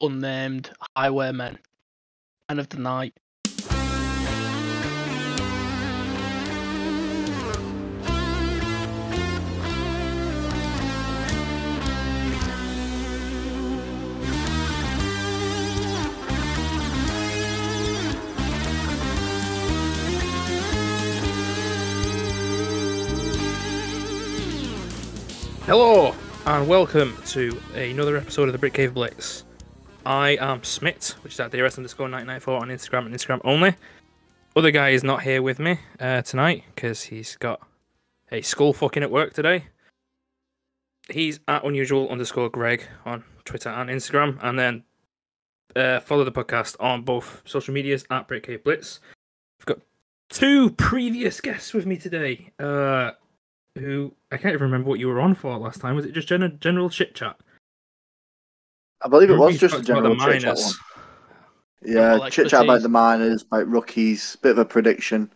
unnamed highwaymen. Man of the night. Hello and welcome to another episode of the Brit Cave Blitz. I am Smith, which is at DRS underscore 994 on Instagram and Instagram only. Other guy is not here with me uh, tonight because he's got a skull fucking at work today. He's at unusual underscore Greg on Twitter and Instagram, and then uh, follow the podcast on both social medias at Brick Blitz. I've got two previous guests with me today. Uh, who I can't even remember what you were on for last time. Was it just general general chit chat? I believe it was just a general the chit chat one. Yeah, About chit chat about the miners, about rookies, bit of a prediction.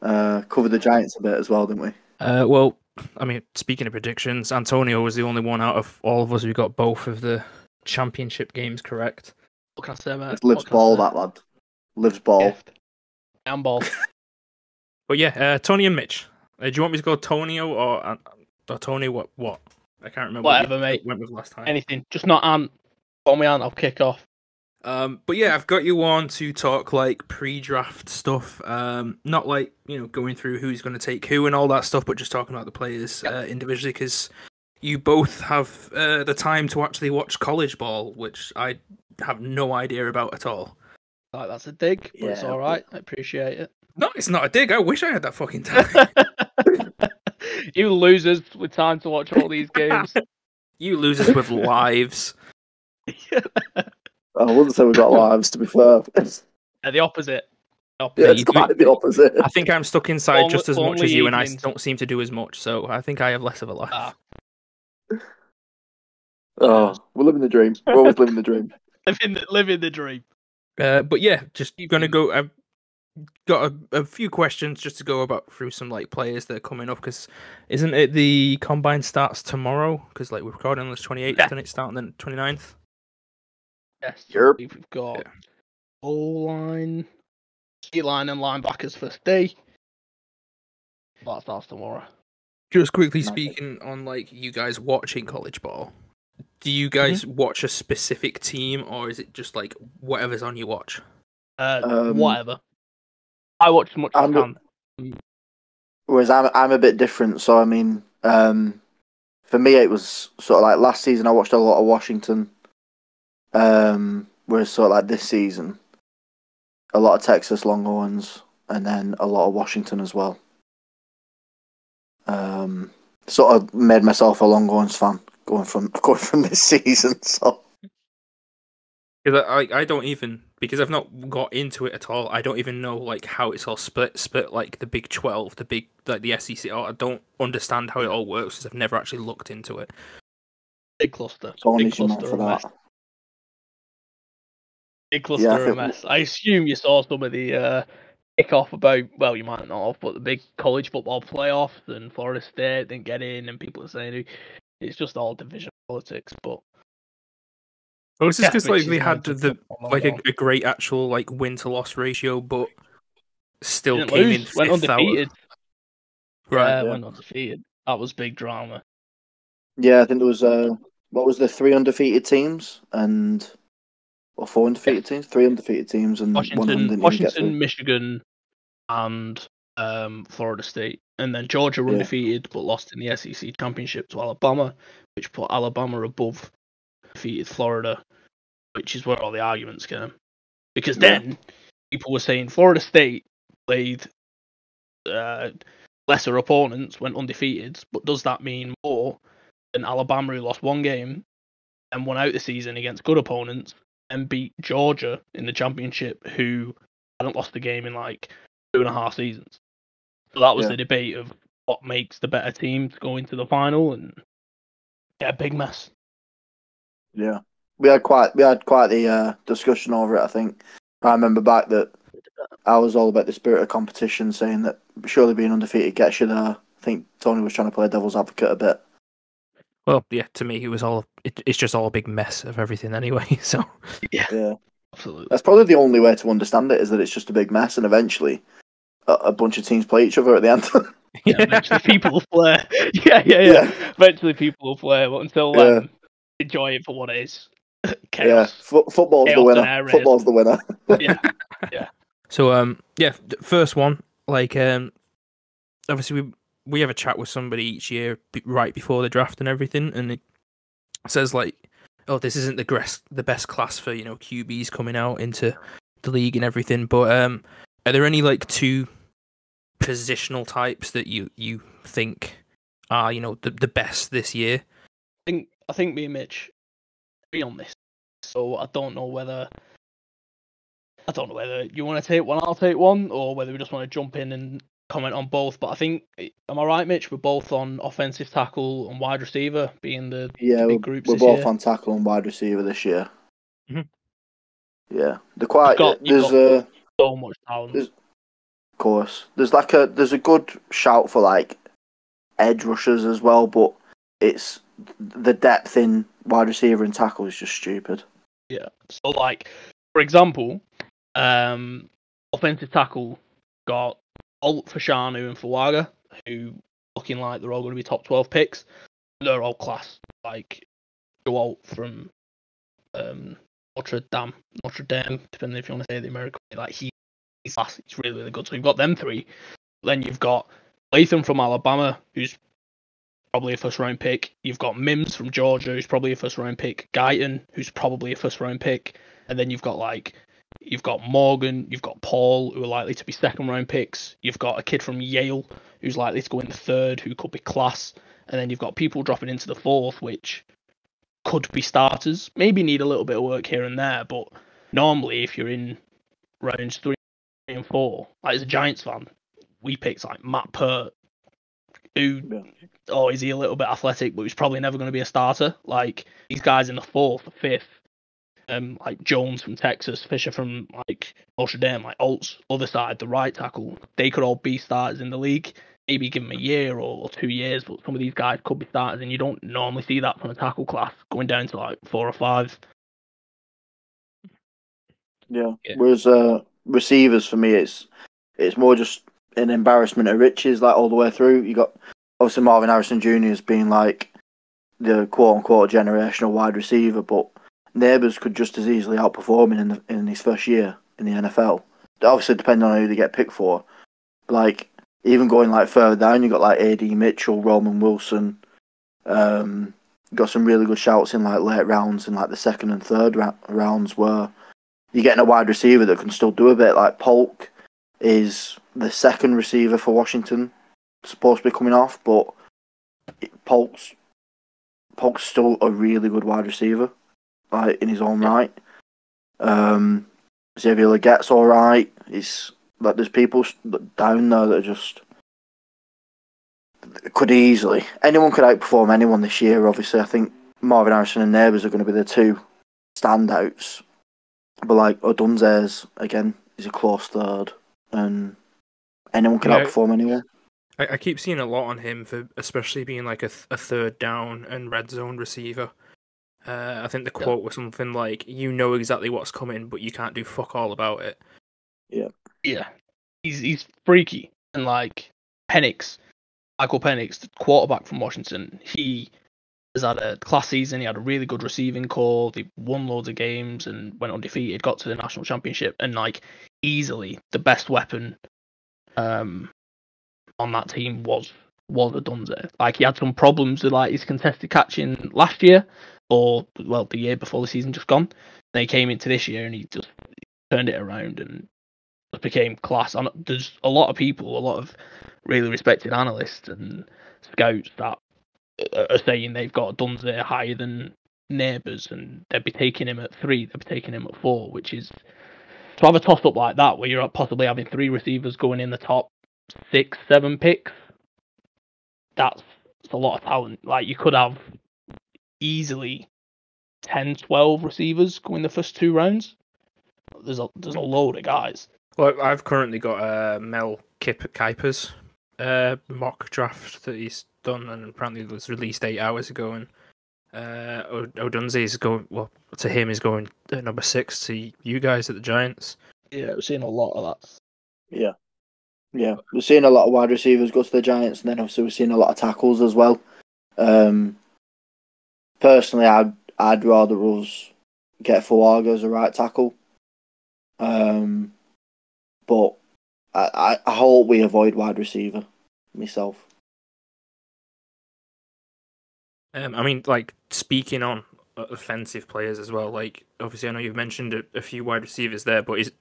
Uh, covered the Giants a bit as well, didn't we? Uh, well, I mean, speaking of predictions, Antonio was the only one out of all of us who got both of the championship games correct. What can I say, mate? It lives What can I ball, say? that lad. Lives ball. Gift. And ball. But yeah, uh, Tony and Mitch. Uh, do you want me to go Tonio or, uh, or Tony? What? What? I can't remember. Whatever, you mate. Went with last time. Anything. Just not Ant. Call me Ant, I'll kick off. Um, but yeah, I've got you on to talk like pre-draft stuff. Um, not like you know going through who's going to take who and all that stuff, but just talking about the players uh, individually because you both have uh, the time to actually watch college ball, which I have no idea about at all. Like, that's a dig, but it's alright. I appreciate it. No, it's not a dig. I wish I had that fucking time. you losers with time to watch all these games. you losers with lives. I wouldn't say we've got lives, to be fair. Uh, the opposite. The yeah, it's you do- quite the opposite. I think I'm stuck inside Only- just as much as you, and I evenings. don't seem to do as much. So I think I have less of a life. Ah. Oh, we're living the dream. We're always living the dream. living, the, living the dream. Uh, but yeah, just gonna go. I've got a, a few questions just to go about through some like players that are coming up because isn't it the combine starts tomorrow? Because like we're recording on the 28th, Yeah. and it start on the 29th. Yes. Yerp. We've got Yeah. O line, C line, and linebackers first day. That starts tomorrow. Just quickly Nice. speaking on like you guys watching college ball. Do you guys watch a specific team, or is it just like whatever's on you watch? Uh, Um, whatever. I watch as much as I I'm- can. Whereas I'm, I'm a bit different. So, I mean, um, for me, it was sort of like last season, I watched a lot of Washington. Um, whereas, sort of like this season, a lot of Texas Longhorns and then a lot of Washington as well. Um, sort of made myself a Longhorns fan going from going from this season. So, Because I, I I don't even because I've not got into it at all. I don't even know like how it's all split split like the Big Twelve, the big like the SEC. Or I don't understand how it all works because I've never actually looked into it. Big cluster. Tony's Big cluster for of mess. that. Big cluster Yeah, I of think- mess. I assume you saw some of the uh, kick-off about, well, you might not have, but the big college football playoffs and Florida State didn't get in, and people are saying it's just all division politics. But Well, it's just Yeah, because like Mitch they had the like a, a great actual like win to loss ratio, but still came lose, in went fifth out undefeated. Right. yeah, yeah. went undefeated. That was big drama. Yeah, I think there was uh, what was the three undefeated teams and or four undefeated teams, three undefeated teams, and one Washington, didn't even get Washington. Michigan, and um, Florida State, and then Georgia were Yeah. undefeated but lost in the SEC championship to Alabama, which put Alabama above defeated Florida, which is where all the arguments came. Because then people were saying Florida State played uh, lesser opponents, went undefeated, but does that mean more than Alabama who lost one game and won out the season against good opponents and beat Georgia in the championship, who hadn't lost the game in like two and a half seasons. So that was Yeah. the debate of what makes the better team to go into the final, and yeah, big mess. Yeah, we had quite we had quite the uh, discussion over it. I think I remember back that I was all about the spirit of competition, saying that surely being undefeated gets you there. I think Tony was trying to play devil's advocate a bit. Well, yeah, to me, it was all. It, it's just all a big mess of everything anyway. So Yeah, Absolutely. that's probably the only way to understand it is that it's just a big mess, and eventually a, a bunch of teams play each other at the end. Yeah, eventually people will flare. Yeah, yeah, yeah, Eventually people will flare, but until Yeah. Then, enjoy it for what it is. yeah, Chaos. Fo- football's the Chaos and winner. Football's the winner. Yeah. yeah. So um yeah, th- first one like um obviously we we have a chat with somebody each year b- right before the draft and everything, and it says like, oh, this isn't the best the best class for you know QBs coming out into the league and everything. But um, are there any like two positional types that you you think are you know the the best this year? I think I think me and Mitch agree on this. So I don't know whether I don't know whether you want to take one, I'll take one, or whether we just want to jump in and comment on both. But I think am I right, Mitch? We're both on offensive tackle and wide receiver being the Yeah, big we're, groups we're this both year. on tackle and wide receiver this year. Mhm. Yeah, they're quite. got- you've there's got- a so much talent. There's- of course. There's like a there's a good shout for like edge rushers as well, but it's the depth in wide receiver and tackle is just stupid. Yeah. So like, for example, um, offensive tackle got Alt Fashanu and Fuaga, who looking like they're all going to be top twelve picks. They're all class. Like Joe Alt from um, Notre Dame, Notre Dame, depending if you want to say the American way. Like he, he's class. He's really really good. So you've got them three. Then you've got Latham from Alabama, who's probably a first round pick. You've got Mims from Georgia, who's probably a first round pick. Guyton, who's probably a first round pick. And then you've got like you've got Morgan, you've got Paul, who are likely to be second round picks. You've got a kid from Yale who's likely to go in the third, who could be class. And then you've got people dropping into the fourth, which could be starters. Maybe need a little bit of work here and there, but normally if you're in rounds three and four, like as a Giants fan, we picked like Matt Peart, who oh, is he a little bit athletic, but he's probably never going to be a starter. Like these guys in the fourth, fifth, um, like Jones from Texas, Fisher from like Notre Dame, like Olts, other side, the right tackle, they could all be starters in the league. Maybe give them a year or, or two years, but some of these guys could be starters, and you don't normally see that from a tackle class going down to like four or five. Yeah. Yeah. Whereas uh, receivers for me, it's it's more just an embarrassment of riches, like all the way through. You got obviously Marvin Harrison Jr. has been like the quote unquote generational wide receiver, but Nabers could just as easily outperform him in the, in his first year in the NFL. Obviously, depending on who they get picked for. Like even going like further down, you got like AD Mitchell, Roman Wilson. Um, got some really good shouts in like late rounds and like the second and third ra- rounds where you're getting a wide receiver that can still do a bit. Like Polk is the second receiver for Washington, supposed to be coming off, but Polk's Polk's still a really good wide receiver, like in his own right. Um, Xavier Legette's all right. He's like there's people down there that are just could easily anyone could outperform anyone this year. Obviously, I think Marvin Harrison and Nabers are going to be the two standouts. But like Odunze's again is a close third, and anyone can Yeah. outperform anyone. I, I keep seeing a lot on him for especially being like a, th- a third down and red zone receiver. Uh, I think the Yeah. quote was something like, "You know exactly what's coming, but you can't do fuck all about it." Yeah, yeah, he's he's freaky and like Penix, Michael Penix, the quarterback from Washington. He has had a class season. He had a really good receiving corps. They won loads of games and went undefeated. Got to the national championship and like easily the best weapon um on that team was was Odunze. Like he had some problems with like his contested catching last year or well the year before the season just gone. Then he came into this year and he just turned it around and became class. And there's a lot of people, a lot of really respected analysts and scouts that are saying they've got Dunze higher than Nabers, and they'd be taking him at three, they'd be taking him at four, which is to have a toss up like that where you're possibly having three receivers going in the top six, seven picks. That's, that's a lot of talent. Like you could have easily 10, 12 receivers going the first two rounds. There's a there's a load of guys. Well, I've currently got uh, Mel Kip Kiper's uh, mock draft that he's done, and apparently it was released eight hours ago. And uh, Odunze is going well to him is going at number six to you guys at the Giants. Yeah, we're seeing a lot of that. Yeah. Yeah. We're seeing a lot of wide receivers go to the Giants, and then obviously we're seeing a lot of tackles as well. Um, personally, I'd, I'd rather us get Fuaga as a right tackle. Um, but I, I hope we avoid wide receiver myself. Um, I mean, like speaking on offensive players as well. Like obviously, I know you've mentioned a, a few wide receivers there, but is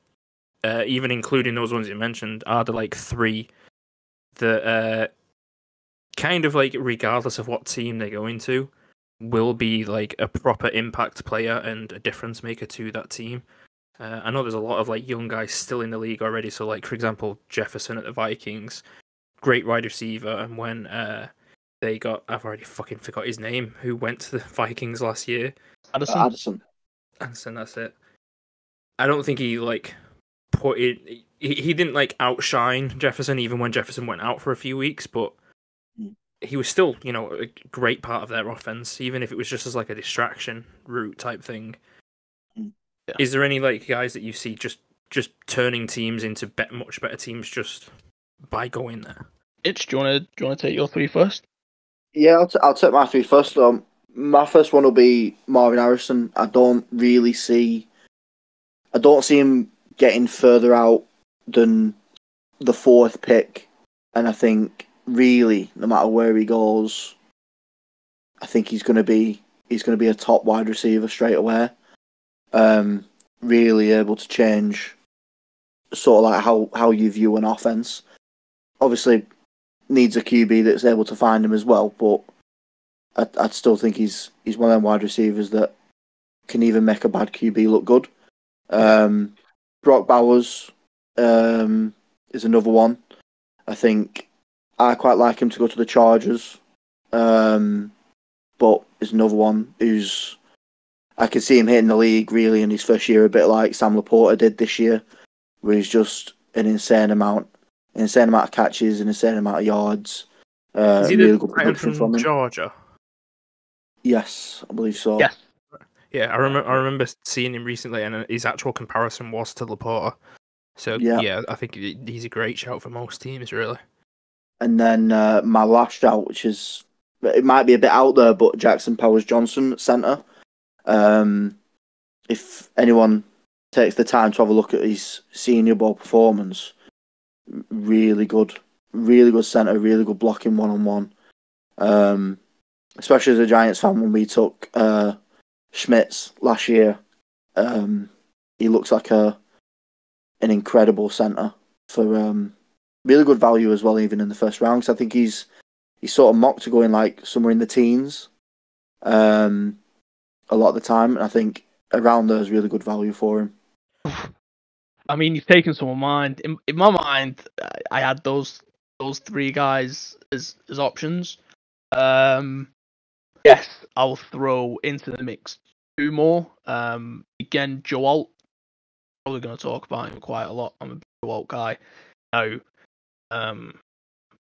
uh, even including those ones you mentioned, are there like three that uh, kind of like regardless of what team they go into, will be like a proper impact player and a difference maker to that team. Uh, I know there's a lot of like young guys still in the league already. So like for example, Jefferson at the Vikings, great wide receiver, and when uh, they got I've already fucking forgot his name, who went to the Vikings last year. Addison. Uh, Addison. Addison, that's it. I don't think he like put it. He, he didn't like outshine Jefferson even when Jefferson went out for a few weeks, but Mm. he was still you know a great part of their offense, even if it was just as like a distraction route type thing. Mm. Yeah. Is there any like guys that you see just just turning teams into bet much better teams just by going there? Itch, do you want to do you want to take your three first? Yeah, I'll, t- I'll take my three first. Um, my first one will be Marvin Harrison. I don't really see, I don't see him getting further out than the fourth pick, and I think really, no matter where he goes, I think he's going to be he's going to be a top wide receiver straight away. Um, really able to change sort of like how how you view an offense. Obviously, needs a QB that's able to find him as well, but I'd, I'd still think he's he's one of them wide receivers that can even make a bad QB look good. Um, Brock Bowers um, is another one. I think I quite like him to go to the Chargers, um, but is another one who's I can see him hitting the league really in his first year, a bit like Sam LaPorta did this year, where he's just an insane amount, an certain amount of catches, and a certain amount of yards. Uh, Is he really the good production from from. Georgia? Yes, I believe so. Yes. Yeah, I remember. I remember seeing him recently, and uh, his actual comparison was to LaPorta. So Yeah. yeah, I think he's a great shout for most teams, really. And then uh, my last shout, which is it might be a bit out there, but Jackson Powers Johnson centre. Um, if anyone takes the time to have a look at his Senior Bowl performance, really good, really good centre, really good blocking one on one. Especially as a Giants fan, when we took uh, Schmitz last year, um, he looks like a an incredible centre for um, really good value as well, even in the first round. 'cause I think he's he's sort of mocked to going like somewhere in the teens, um, a lot of the time, and I think around there is really good value for him. I mean, you've taken some of mine. In, in my mind, I- had those those three guys as as options. Um, yes, I'll throw into the mix two more. Um, again, Joe Alt. Probably going to talk about him quite a lot. I'm a big Joe guy. Now, um,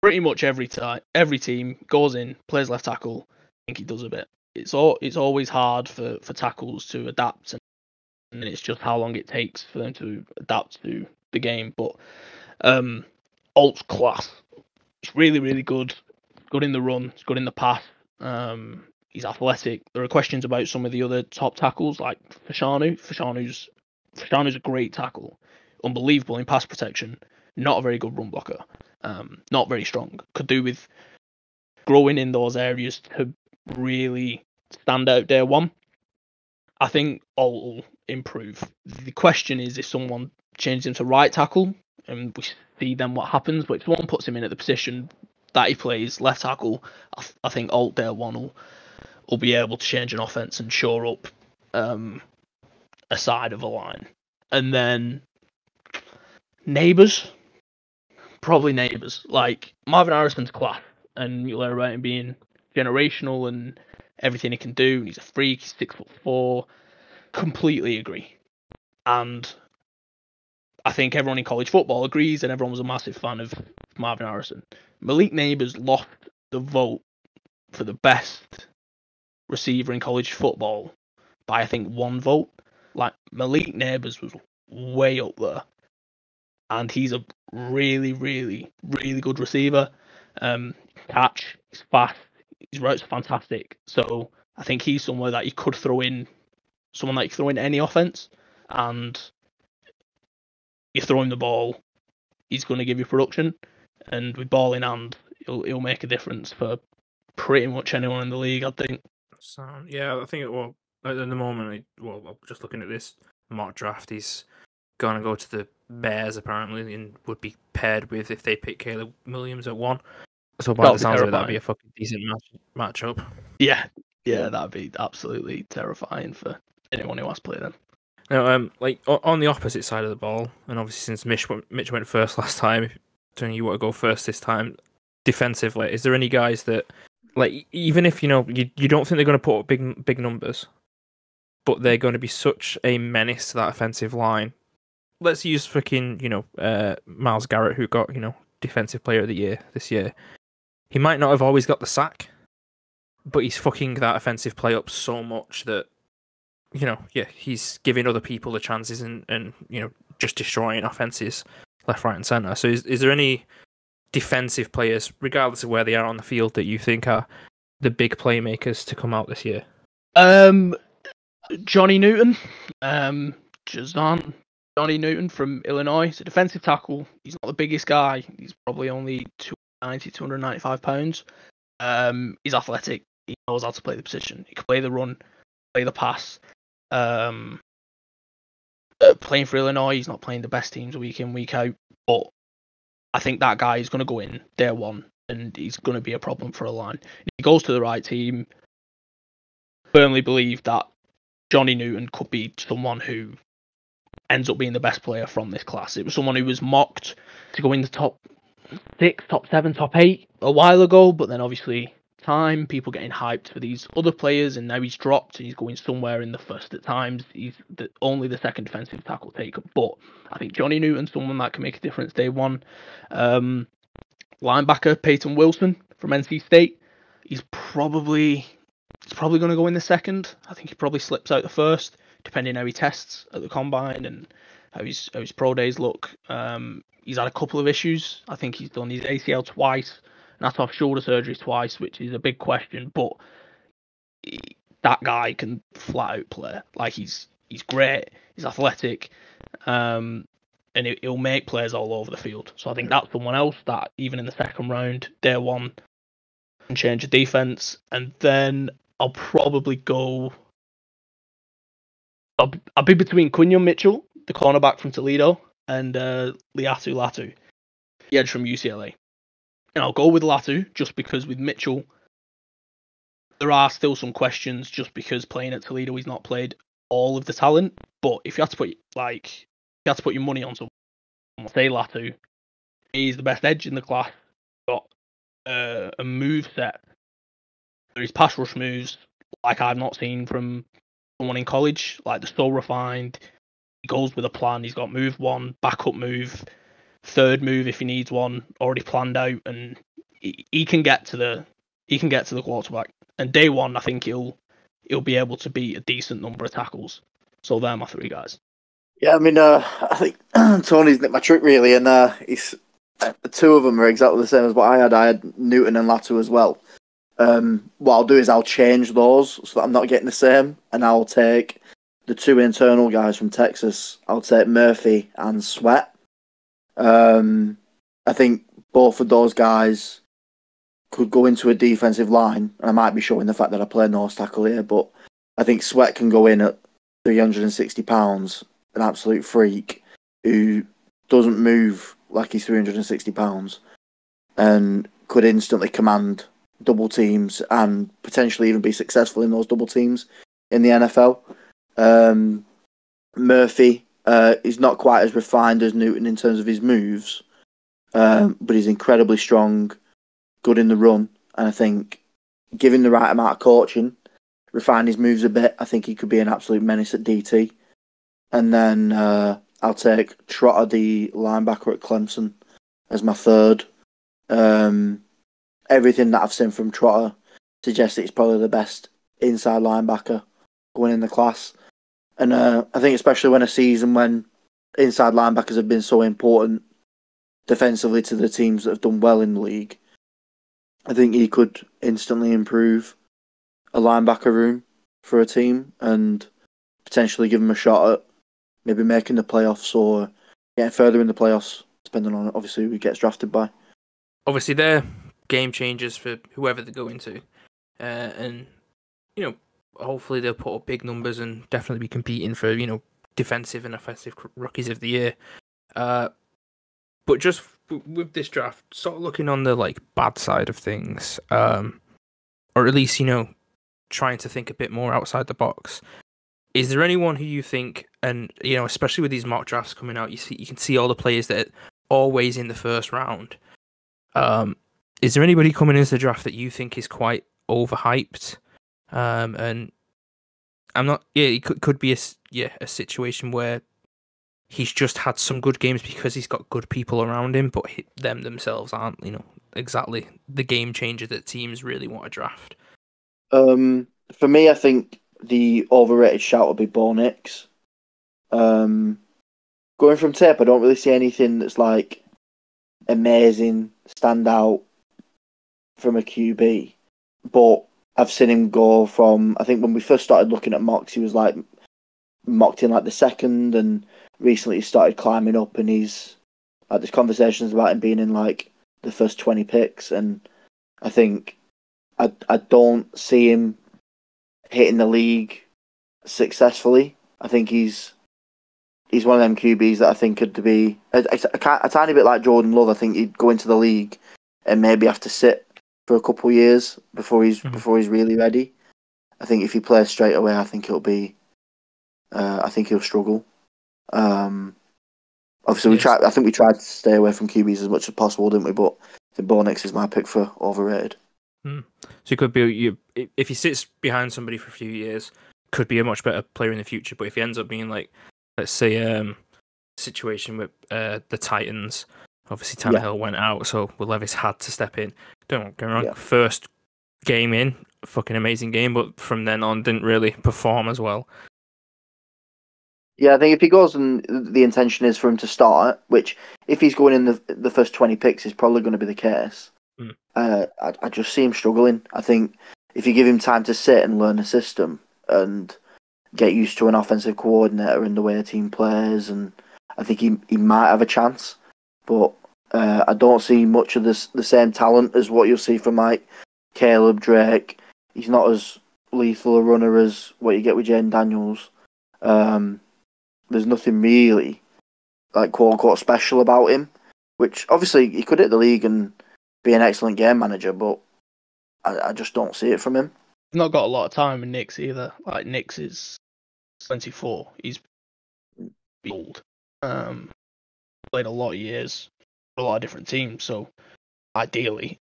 pretty much every time, every team goes in, plays left tackle. I think he does a bit. It's all. It's always hard for for tackles to adapt and and it's just how long it takes for them to adapt to the game. But um, Alt's class. It's really, really good. Good in the run. He's good in the pass. Um, he's athletic. There are questions about some of the other top tackles, like Fashanu. Fashanu's Fashanu's a great tackle, unbelievable in pass protection. Not a very good run blocker. Um, not very strong. Could do with growing in those areas to really stand out day one. I think Alt improve. The question is if someone changes him to right tackle, and we see then what happens. But if someone puts him in at the position that he plays, left tackle, I, th- I think Alt Day One will will be able to change an offense and shore up um, a side of a line. And then Nabers, probably Nabers. Like Marvin Harrison's class, and you learn about him being generational and everything he can do. And he's a freak. He's six foot four. Completely agree. And I think everyone in college football agrees, and everyone was a massive fan of Marvin Harrison. Malik Nabers lost the vote for the best receiver in college football by I think one vote. Like Malik Nabers was way up there, and he's a really, really, really good receiver. Um, catch, he's fast, his routes are fantastic. So I think he's somewhere that you could throw in, someone that you throw in any offense, and you throw him the ball, he's going to give you production, and with ball in hand, he'll he'll make a difference for pretty much anyone in the league. I think. So yeah, I think it, well at the moment, well, just looking at this mock draft, he's going to go to the Bears apparently, and would be paired with if they pick Caleb Williams at one. So by the sounds of it, that'd be a fucking decent match matchup. Yeah, yeah, that'd be absolutely terrifying for anyone who has to play them. Now, um, like on the opposite side of the ball, and obviously since Mitch went, Mitch went first last time, Tony, you want to go first this time. Defensively, is there any guys that, like, even if you know you, you don't think they're going to put up big big numbers, but they're going to be such a menace to that offensive line. Let's use freaking you know uh, Myles Garrett, who got you know defensive player of the year this year. He might not have always got the sack, but he's fucking that offensive play up so much that you know, yeah, he's giving other people the chances and, and you know just destroying offenses left, right, and center. So, is is there any defensive players, regardless of where they are on the field, that you think are the big playmakers to come out this year? Um, Johnny Newton, um, Jer'Zhan, Johnny Newton from Illinois. He's a defensive tackle. He's not the biggest guy. He's probably only 290, 295 pounds. Um, he's athletic. He knows how to play the position. He can play the run, play the pass. Um, uh, playing for Illinois, he's not playing the best teams week in, week out. But I think that guy is going to go in day one, and he's going to be a problem for a line. He goes to the right team, firmly believe that Johnny Newton could be someone who ends up being the best player from this class. It was someone who was mocked to go in the top six, top seven, top eight a while ago, but then obviously time, people getting hyped for these other players, and now he's dropped and he's going somewhere in the first at times. He's the, only the second defensive tackle taker, but I think Johnny Newton's someone that can make a difference day one. Um, linebacker Payton Wilson from NC State, he's probably he's probably going to go in the second. I think he probably slips out the first, depending how he tests at the combine and how his how his pro days look. Um, he's had a couple of issues. I think he's done his ACL twice, and that's off shoulder surgery twice, which is a big question. But that guy can flat out play. Like he's he's great. He's athletic. Um, and it, will make players all over the field. So I think that's someone else that even in the second round, day one, can change the defense. And then I'll probably go. I'll, I'll be between Quinyon Mitchell, the cornerback from Toledo, and uh, Laiatu Latu, the edge from UCLA. And I'll go with Latu just because with Mitchell, there are still some questions just because playing at Toledo he's not played all of the talent. But if you had to put like you had to put your money on someone, say Latu, he's the best edge in the class. Got uh, a move set his pass rush moves like I've not seen from someone in college. Like they're so refined. He goes with a plan. He's got move one, backup move, third move if he needs one already planned out, and he, he can get to the he can get to the quarterback. And day one, I think he'll he'll be able to beat a decent number of tackles. So they're my three guys. Yeah, I mean, uh, I think Tony's nicked my trick really, and uh, he's the two of them are exactly the same as what I had. I had Newton and Latu as well. Um, what I'll do is I'll change those so that I'm not getting the same, and I'll take the two internal guys from Texas. I'll take Murphy and Sweat. Um, I think both of those guys could go into a defensive line. I might be showing the fact that I play nose tackle here, but I think Sweat can go in at 360 pounds, an absolute freak who doesn't move like he's 360 pounds, and could instantly command double teams and potentially even be successful in those double teams in the NFL. Um, Murphy uh, is not quite as refined as Newton in terms of his moves, um, but he's incredibly strong, good in the run, and I think given the right amount of coaching, refine his moves a bit, I think he could be an absolute menace at DT. And then uh, I'll take Trotter, the linebacker at Clemson, as my third. Um, everything that I've seen from Trotter suggests that he's probably the best inside linebacker going in the class. And uh, I think especially when a season when inside linebackers have been so important defensively to the teams that have done well in the league, I think he could instantly improve a linebacker room for a team and potentially give them a shot at maybe making the playoffs or getting further in the playoffs, depending on obviously who he gets drafted by. Obviously, they're game changers for whoever they go into, uh, and you know, hopefully they'll put up big numbers and definitely be competing for you know defensive and offensive rookies of the year. Uh, but just with this draft, sort of looking on the like bad side of things, um, or at least you know, trying to think a bit more outside the box. Is there anyone who you think, and you know, especially with these mock drafts coming out, you see, you can see all the players that are always in the first round. Um, is there anybody coming into the draft that you think is quite overhyped? Um, and I'm not. Yeah, it could could be a yeah a situation where he's just had some good games because he's got good people around him, but he, them themselves aren't, you know, exactly the game changer that teams really want to draft. Um, for me, I think the overrated shout would be Bo Nix. Um, going from tape, I don't really see anything that's like amazing, stand out from a QB, but I've seen him go from. I think when we first started looking at mocks, he was like mocked in like the second, and recently he started climbing up, and he's like there's conversations about him being in like the first twenty picks, and I think I I don't see him hitting the league successfully. I think he's he's one of them QBs that I think could to be a, a, a, tiny bit like Jordan Love. I think he'd go into the league and maybe have to sit for a couple of years before he's mm-hmm. before he's really ready. I think if he plays straight away, I think it'll be. Uh, I think he'll struggle. Um, obviously, yes. we tried. I think we tried to stay away from QBs as much as possible, didn't we? But the Bo Nix is my pick for overrated. Hmm. So he could be you if he sits behind somebody for a few years, could be a much better player in the future. But if he ends up being like, let's say, um, situation with uh, the Titans, obviously Tannehill yeah. went out, so Levis had to step in. Don't get me wrong, yeah. first game in, fucking amazing game, but from then on didn't really perform as well. Yeah, I think if he goes and the intention is for him to start, which if he's going in the the first twenty picks is probably going to be the case. Mm. Uh, I, I just see him struggling. I think if you give him time to sit and learn a system and get used to an offensive coordinator and the way a team plays, and I think he he might have a chance. But uh, I don't see much of this the same talent as what you'll see from like Caleb Drake. He's not as lethal a runner as what you get with Jayden Daniels. Um, there's nothing really like quote unquote special about him. Which obviously he could hit the league and be an excellent game manager, but I, I just don't see it from him. He's not got a lot of time in Nix either. Like Nix is 24. He's old. Um, played a lot of years, a lot of different teams. So ideally,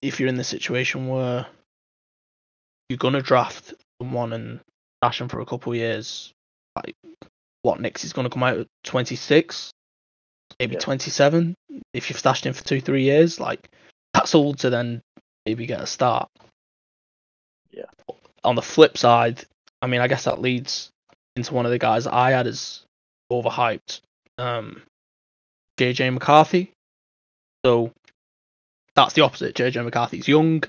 if you're in the situation where you're gonna draft someone and dash him for a couple of years, like what Nix is gonna come out at 26, maybe yeah. 27. If you've stashed him for two, three years, like that's all to then maybe get a start. Yeah. On the flip side, I mean, I guess that leads into one of the guys I had as overhyped, um, JJ McCarthy. So that's the opposite. JJ McCarthy's young,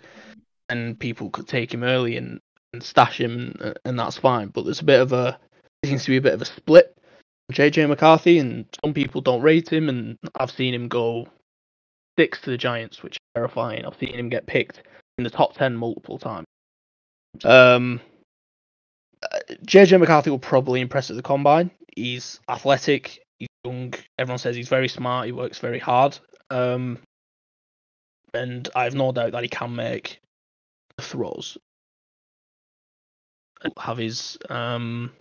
and people could take him early and, and stash him, and, and that's fine. But there's a bit of a there seems to be a bit of a split. JJ McCarthy, and some people don't rate him, and I've seen him go six to the Giants, which is terrifying. I've seen him get picked in the top ten multiple times. Um, JJ McCarthy will probably impress at the combine. He's athletic, young. Everyone says he's very smart. He works very hard. Um, and I have no doubt that he can make throws. He'll have his um,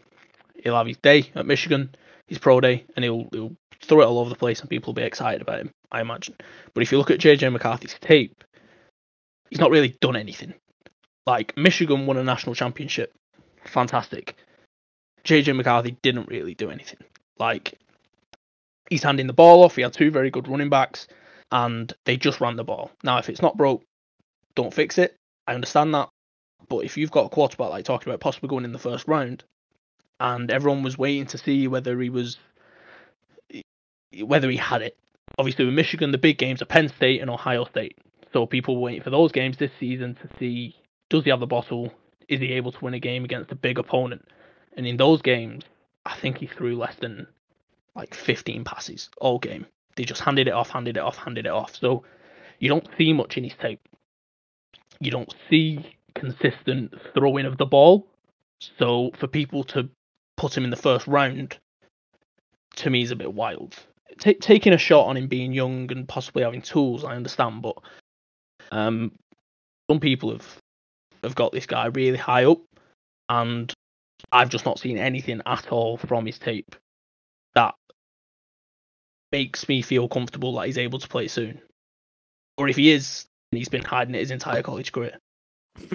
he'll have his day at Michigan, his pro day, and he'll he'll throw it all over the place, and people will be excited about him. I imagine. But if you look at JJ McCarthy's tape, he's not really done anything. Like Michigan won a national championship, fantastic. JJ McCarthy didn't really do anything. Like he's handing the ball off. He had two very good running backs. and they just ran the ball. Now, if it's not broke, don't fix it. I understand that. But if you've got a quarterback like talking about possibly going in the first round, and everyone was waiting to see whether he was whether he had it. Obviously, with Michigan, the big games are Penn State and Ohio State. So people were waiting for those games this season to see does he have the bottle? Is he able to win a game against a big opponent? And in those games, I think he threw less than like 15 passes all game. They just handed it off, handed it off, handed it off. So you don't see much in his tape. You don't see consistent throwing of the ball. So for people to put him in the first round, to me, is a bit wild. T- taking a shot on him being young and possibly having tools, I understand, but um, some people have have got this guy really high up, and I've just not seen anything at all from his tape that makes me feel comfortable that he's able to play soon. Or if he is, he's been hiding it his entire college career.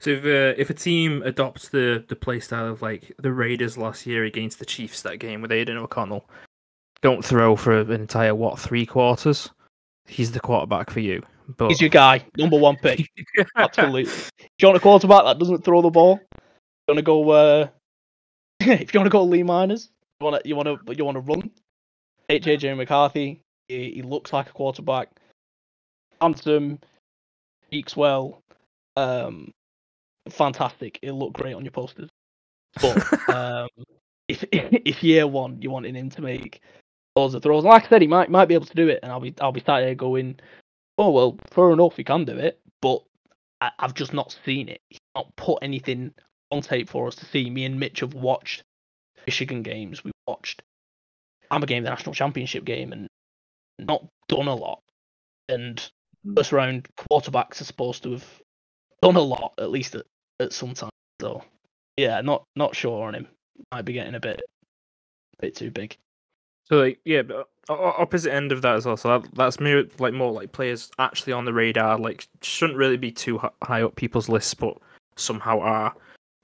so if uh, if a team adopts the the play style of like the Raiders last year against the Chiefs that game with Aidan O'Connell, don't throw for an entire what three quarters. He's the quarterback for you. But he's your guy, number one pick. Absolutely. If you want a quarterback that doesn't throw the ball, you want to go. Uh, if you want to go Lee Miners, you want to you want to you want to run. HJ McCarthy. He, he looks like a quarterback. Handsome, speaks well. Um, fantastic. It'll look great on your posters. But um, if if year one you're wanting him to make of throws, like I said, he might might be able to do it, and I'll be I'll be sat here going, oh well, fair enough, he can do it, but I, have just not seen it. He's not put anything on tape for us to see. Me and Mitch have watched Michigan games. We watched I'm a game, the national championship game, and not done a lot. And hmm. first round quarterbacks are supposed to have done a lot, at least at, at some time. So yeah, not not sure on him. Might be getting a bit a bit too big. So like yeah, but opposite end of that as well. So that, that's more like more like players actually on the radar. Like shouldn't really be too high up people's lists, but somehow are.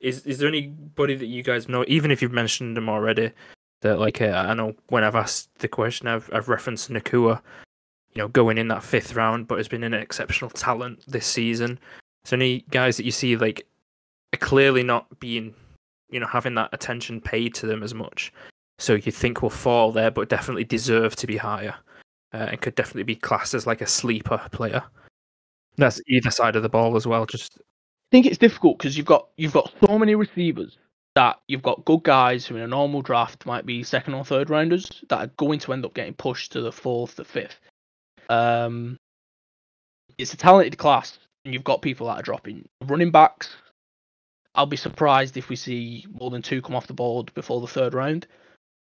Is is there anybody that you guys know, even if you've mentioned them already, that like uh, I know when I've asked the question, I've I've referenced Nacua, you know, going in that fifth round, but has been an exceptional talent this season. So any guys that you see like are clearly not being, you know, having that attention paid to them as much. So you think will fall there, but definitely deserve to be higher, uh, and could definitely be classed as like a sleeper player. That's either side of the ball as well. Just I think it's difficult because you've got you've got so many receivers that you've got good guys who in a normal draft might be second or third rounders that are going to end up getting pushed to the fourth, the fifth. Um, it's a talented class, and you've got people that are dropping. Running backs, I'll be surprised if we see more than two come off the board before the third round.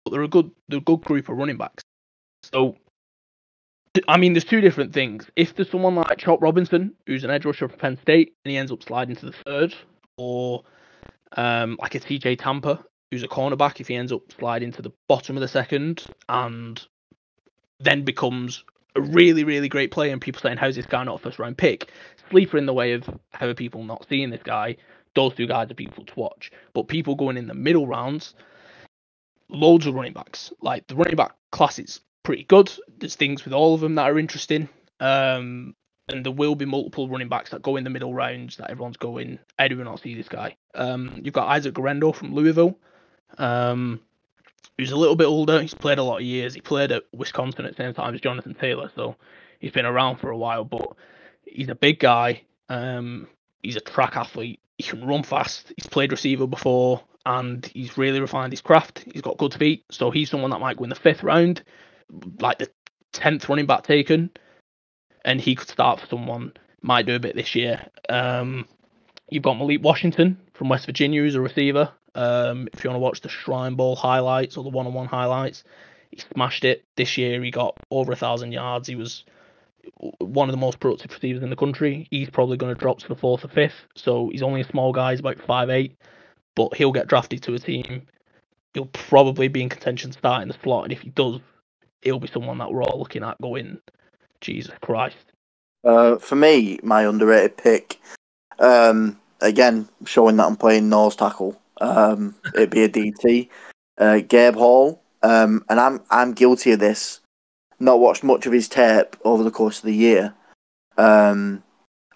But they're a good, they're a good group of running backs. So, I mean, there's two different things. If there's someone like Chop Robinson, who's an edge rusher from Penn State, and he ends up sliding to the third, or um, like a TJ Tampa, who's a cornerback, if he ends up sliding to the bottom of the second and then becomes a really, really great player, and people saying, How's this guy not a first round pick? Sleeper in the way of how are people not seeing this guy? Those two guys are people to watch. But people going in the middle rounds, loads of running backs. Like the running back class is pretty good. There's things with all of them that are interesting. Um, and there will be multiple running backs that go in the middle rounds that everyone's going. I do see this guy. Um, you've got Isaac Guerendo from Louisville, um, who's a little bit older. He's played a lot of years. He played at Wisconsin at the same time as Jonathan Taylor, so he's been around for a while. But he's a big guy. Um, he's a track athlete. He can run fast. He's played receiver before, and he's really refined his craft. He's got good feet, so he's someone that might win the fifth round, like the tenth running back taken and he could start for someone. Might do a bit this year. Um, you've got Malik Washington from West Virginia, who's a receiver. Um, if you want to watch the Shrine Bowl highlights or the one-on-one highlights, he smashed it this year. He got over a thousand yards. He was one of the most productive receivers in the country. He's probably going to drop to the fourth or fifth, so he's only a small guy. He's about five eight, but he'll get drafted to a team. He'll probably be in contention starting the slot, and if he does, he'll be someone that we're all looking at going Jesus Christ. Uh, for me, my underrated pick, um, again, showing that I'm playing nose tackle, um, it'd be a DT. Uh, Gabe Hall, um, and I'm I'm guilty of this. not watched much of his tape over the course of the year, um,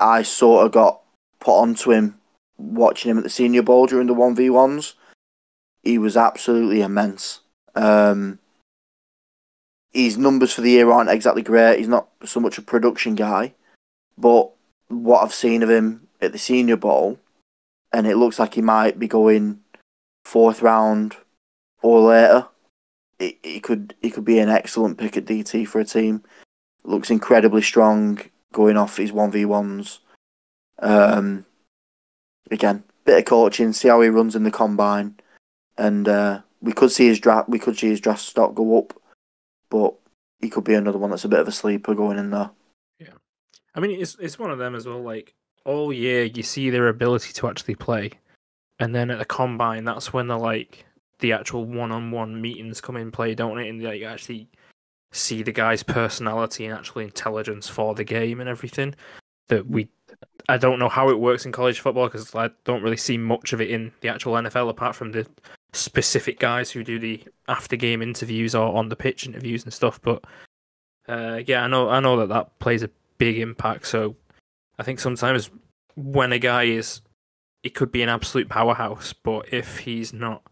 I sort of got put onto him watching him at the Senior Bowl during the one v ones. He was absolutely immense. Um, his numbers for the year aren't exactly great. He's not so much a production guy, but what I've seen of him at the Senior Bowl, and it looks like he might be going fourth round or later. He, could he could be an excellent pick at DT for a team. Looks incredibly strong going off his one v ones. Um, again, bit of coaching, see how he runs in the combine, and uh, we could see his draft. We could see his draft stock go up, but he could be another one that's a bit of a sleeper going in there. Yeah, I mean it's it's one of them as well. Like all year, you see their ability to actually play, and then at the combine, that's when the like the actual one-on-one meetings come in play, don't it? And like actually see the guy's personality and actual intelligence for the game and everything that we I don't know how it works in college football because I don't really see much of it in the actual NFL apart from the specific guys who do the after game interviews or on the pitch interviews and stuff. But uh, yeah, I know I know that that plays a big impact. So I think sometimes when a guy is, it could be an absolute powerhouse, but if he's not,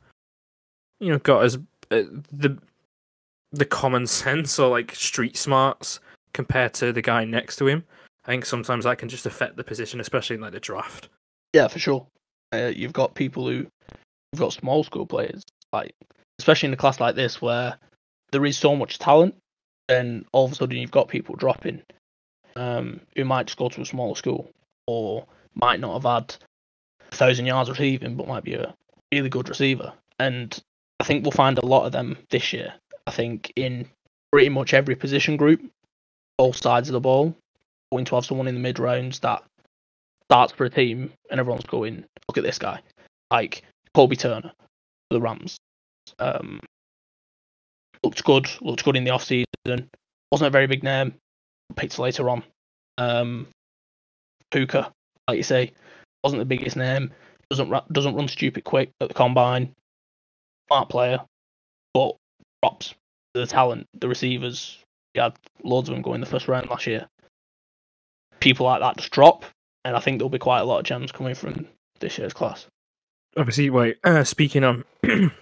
you know, got as uh, the the common sense or like street smarts compared to the guy next to him, I think sometimes that can just affect the position, especially in like the draft. Yeah, for sure. Uh, you've got people who you've got small school players, like especially in a class like this where there is so much talent, and all of a sudden you've got people dropping um, who might just go to a smaller school or might not have had a thousand yards receiving, but might be a really good receiver. And I think we'll find a lot of them this year. I think in pretty much every position group, both sides of the ball, going to have someone in the mid rounds that starts for a team and everyone's going, look at this guy. Like Kobie Turner for the Rams. Um, looked good, looked good in the off season. Wasn't a very big name. Picked later on. Um, Puka, like you say, wasn't the biggest name. Doesn't doesn't run stupid quick at the combine. Smart player, but props the talent, the receivers. He had loads of them going the first round last year. People like that just drop, and I think there'll be quite a lot of gems coming from this year's class. Obviously, wait. Uh, speaking on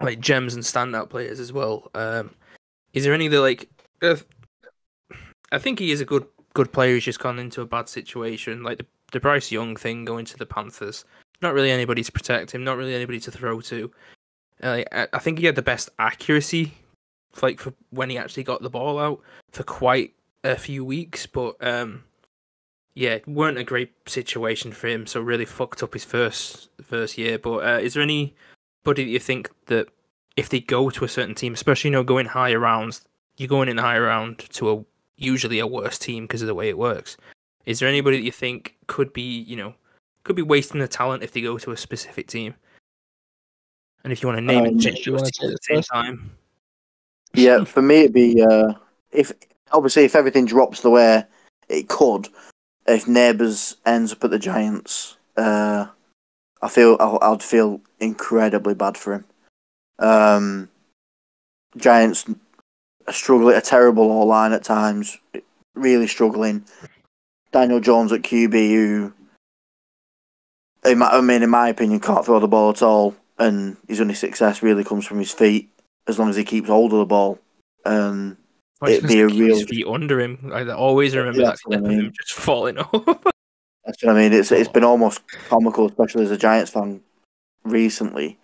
like gems and standout players as well. Um, is there any that like? Uh, I think he is a good good player who's just gone into a bad situation, like the the Bryce Young thing going to the Panthers. Not really anybody to protect him. Not really anybody to throw to. Uh, I think he had the best accuracy, like for when he actually got the ball out for quite a few weeks. But um, yeah, weren't a great situation for him. So really fucked up his first first year. But uh, is there anybody that you think that if they go to a certain team, especially you know going higher rounds, you're going in the higher round to a usually a worse team because of the way it works. Is there anybody that you think could be you know could be wasting the talent if they go to a specific team? And if you want to name um, it, just at the same time. Yeah, for me it'd be uh, if obviously if everything drops the way it could, if Nabers ends up at the Giants, uh, I feel I'd feel incredibly bad for him. Um, Giants struggling, a terrible O line at times, really struggling. Daniel Jones at QB, who, I mean, in my opinion, can't throw the ball at all, and his only success really comes from his feet, as long as he keeps hold of the ball. Um, it'd be a real feet under him. I always remember yeah, that clip I mean. of him just falling off. That's what I mean. It's it's been almost comical, especially as a Giants fan recently,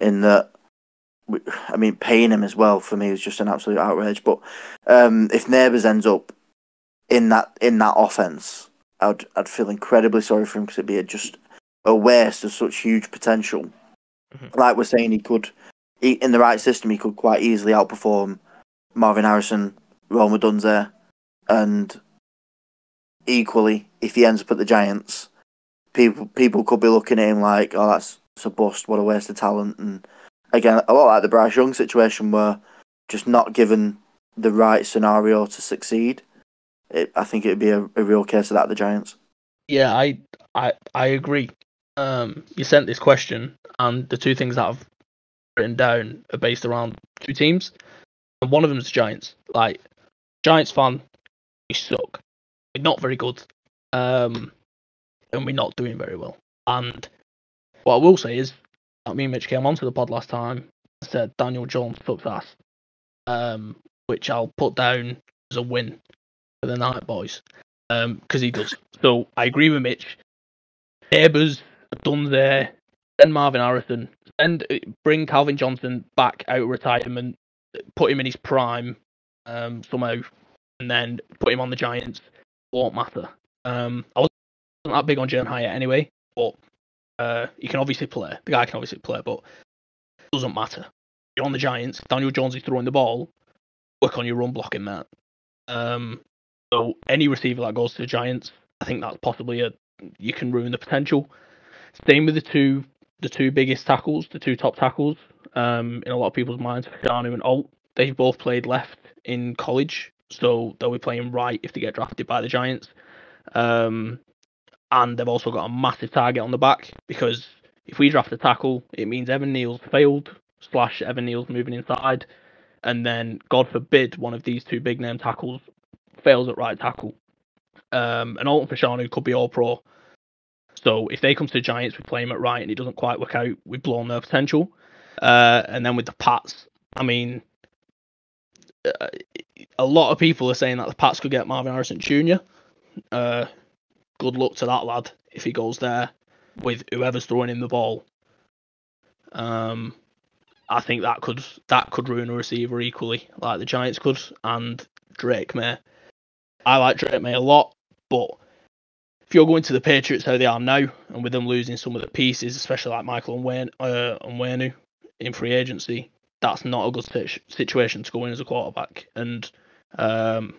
in that. I mean, paying him as well for me was just an absolute outrage. But um, if Nabers ends up in that in that offense, I'd I'd feel incredibly sorry for him because it'd be a, just a waste of such huge potential. Mm-hmm. Like we're saying, he could, he, in the right system, he could quite easily outperform Marvin Harrison, Rome Odunze, and equally, if he ends up at the Giants, people people could be looking at him like, oh, that's, that's a bust. What a waste of talent. And again, a lot like the Bryce Young situation, where just not given the right scenario to succeed. It, I think it'd be a, a real case of that at the Giants. Yeah, I I I agree. Um, you sent this question, and the two things that I've written down are based around two teams. and one of them's the Giants. Like Giants fan, we suck. We're not very good, um, and we're not doing very well. And what I will say is, that me and Mitch came onto the pod last time and said Daniel Jones sucks ass, um, which I'll put down as a win for the night boys, because um, he does. So I agree with Mitch. Nabers done there. Send Marvin Harrison. Send bring Calvin Johnson back out of retirement. Put him in his prime um, somehow, and then put him on the Giants. Won't matter. Um, I wasn't that big on Jalin Hyatt anyway, but uh, he can obviously play. The guy can obviously play, but it doesn't matter. You're on the Giants. Daniel Jones is throwing the ball. Work on your run blocking, that. Um, so any receiver that goes to the Giants, I think that's possibly a you can ruin the potential. Same with the two the two biggest tackles, the two top tackles. Um, in a lot of people's minds, Fashanu and Alt, they've both played left in college, so they'll be playing right if they get drafted by the Giants. Um, and they've also got a massive target on the back because if we draft a tackle, it means Evan Neal's failed slash Evan Neal's moving inside, and then God forbid one of these two big name tackles fails at right tackle. Um, and Alton Fashanu could be all pro. So if they come to the Giants, we play him at right and it doesn't quite work out, we've blown their potential. Uh, and then with the Pats, I mean, a lot of people are saying that the Pats could get Marvin Harrison Jr. Uh, good luck to that lad if he goes there with whoever's throwing him the ball. Um, I think that could that could ruin a receiver equally, like the Giants could, and Drake Maye. I like Drake Maye a lot, but if you're going to the Patriots how they are now, and with them losing some of the pieces, especially like Michael and Wayne uh, and Wayne in free agency, that's not a good situation to go in as a quarterback. And um,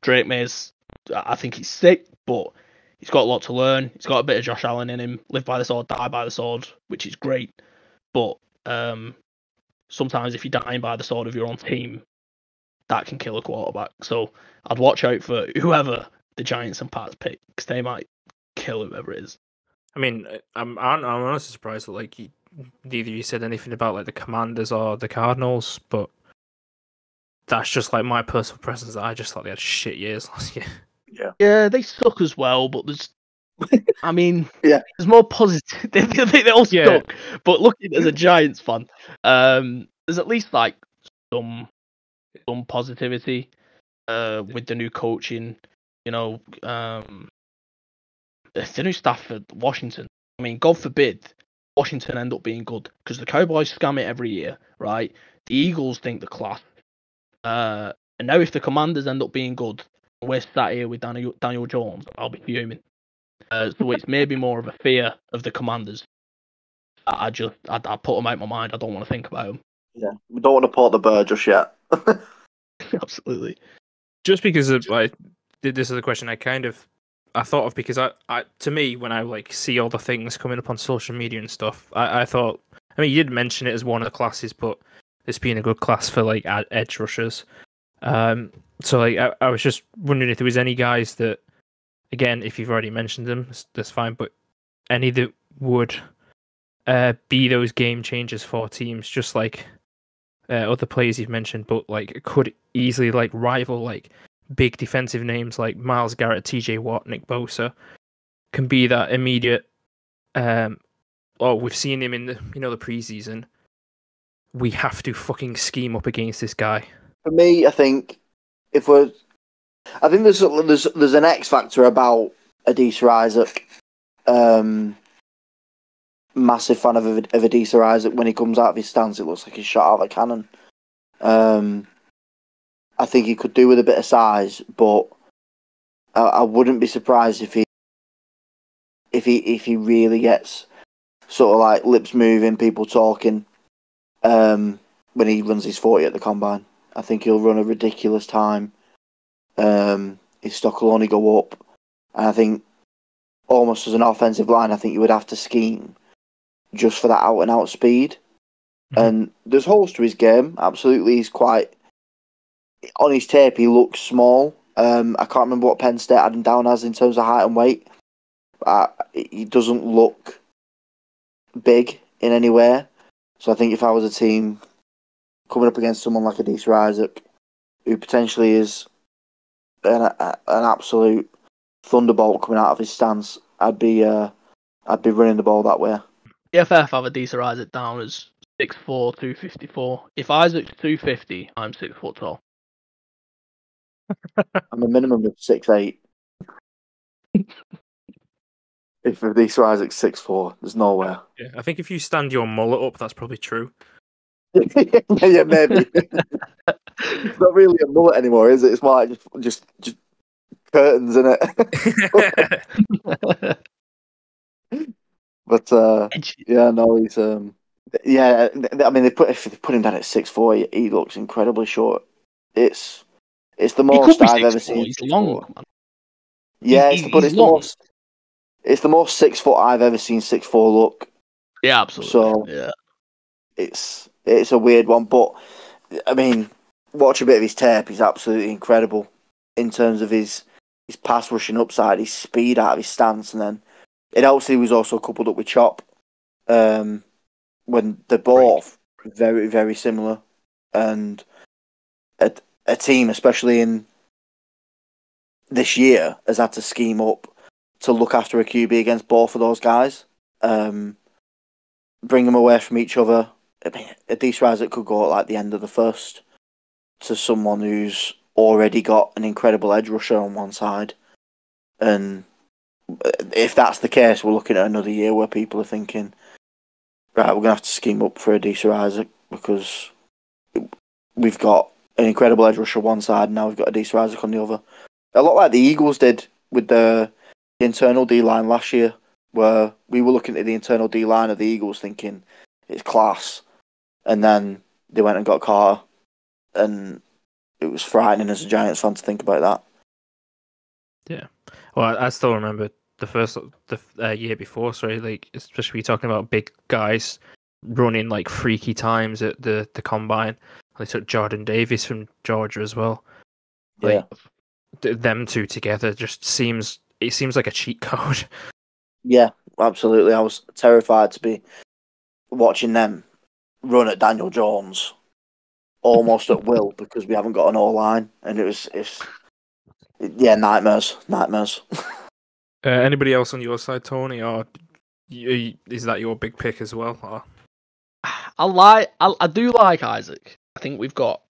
Drake Maye's, I think he's sick, but he's got a lot to learn. He's got a bit of Josh Allen in him. Live by the sword, die by the sword, which is great. But um, sometimes if you're dying by the sword of your own team, that can kill a quarterback. So I'd watch out for whoever the Giants and Pats pick because they might kill whoever it is. I mean, I'm I'm, honestly surprised that like you, neither of you said anything about like the Commanders or the Cardinals, but that's just like my personal presence. I just thought they had shit years last year. Yeah, yeah, they suck as well, but there's. I mean, yeah, there's more positive. They, they, they all yeah. suck, but looking as a Giants fan, um, there's at least like some some positivity uh, with the new coaching. You know, um, the new staff at Washington. I mean, God forbid Washington end up being good because the Cowboys scam it every year, right? The Eagles think the class. Uh, and now if the Commanders end up being good, we're sat here with Daniel, Daniel Jones, I'll be fuming. Uh, so it's maybe more of a fear of the Commanders. I, I just, I, I put them out of my mind. I don't want to think about them. Yeah, we don't want to port the bird just yet. Absolutely. Just because of like this is a question I kind of I thought of because I, I to me when I like see all the things coming up on social media and stuff, I, I thought I mean you did mention it as one of the classes, but this being a good class for like edge rushers. Um, so like I, I was just wondering if there was any guys that, again, if you've already mentioned them, that's fine. But any that would uh, be those game changers for teams, just like uh, other players you've mentioned, but like could easily like rival like big defensive names like Myles Garrett, T.J. Watt, Nick Bosa, can be that immediate. Um, oh, we've seen him in the you know the preseason. We have to fucking scheme up against this guy. For me, I think if we're, I think there's there's there's an X factor about Adisa Isaac. Um, massive fan of, of Adisa Isaac. When he comes out of his stance, it looks like he's shot out of a cannon. Um, I think he could do with a bit of size, but I, I wouldn't be surprised if he if he if he really gets sort of like lips moving, people talking um, when he runs his forty at the combine. I think he'll run a ridiculous time. Um, his stock will only go up, and I think almost as an offensive line, I think you would have to scheme just for that out and out speed. Mm-hmm. And there's holes to his game. Absolutely, he's quite on his tape. He looks small. Um, I can't remember what Penn State had him down as in terms of height and weight. Uh, he doesn't look big in any way. So I think if I was a team coming up against someone like Adisa Isaac, who potentially is an, a, an absolute thunderbolt coming out of his stance, I'd be uh, I'd be running the ball that way. PFF have Adisa Isaac down as 6'4", 254. If Isaac's 250, I'm six foot tall. I'm a minimum of six eight. if Adisa Isaac's six four, there's nowhere. Yeah, I think if you stand your mullet up, that's probably true. yeah, maybe. it's not really a mullet anymore, is it? It's more like just just, just curtains in it. but uh, yeah, no, he's um, yeah. I mean, they put if they put him down at six four, he, he looks incredibly short. It's it's the most I've ever seen. He's long. Man. Yeah, he, it's, but it's long. the most. It's the most six foot I've ever seen six four look. Yeah, absolutely. So yeah, it's it's a weird one, but I mean, watch a bit of his tape. He's absolutely incredible in terms of his his pass rushing upside, his speed out of his stance, and then it obviously was also coupled up with Chop. Um, when they're both very very similar, and a a team, especially in this year, has had to scheme up to look after a QB against both of those guys. Um, bring them away from each other. I mean, Adisa Isaac could go at like the end of the first to someone who's already got an incredible edge rusher on one side. And if that's the case, we're looking at another year where people are thinking, right, we're to have to scheme up for Adisa Isaac because we've got an incredible edge rusher on one side, and now we've got Adisa Isaac on the other. A lot like the Eagles did with the internal D line last year, where we were looking at the internal D line of the Eagles thinking it's class, and then they went and got Carter, and it was frightening as a Giants fan to think about that. Yeah, well, I still remember the first the uh, year before. Sorry, like especially talking about big guys running like freaky times at the the combine. They took Jordan Davis from Georgia as well. Like, yeah, them two together just seems it seems like a cheat code. Yeah, absolutely. I was terrified to be watching them run at Daniel Jones almost at will because we haven't got an O line, and it was it's yeah nightmares, nightmares. uh, anybody else on your side, Toni, or is that your big pick as well? Or? I like I, I do like Isaac. I think we've got.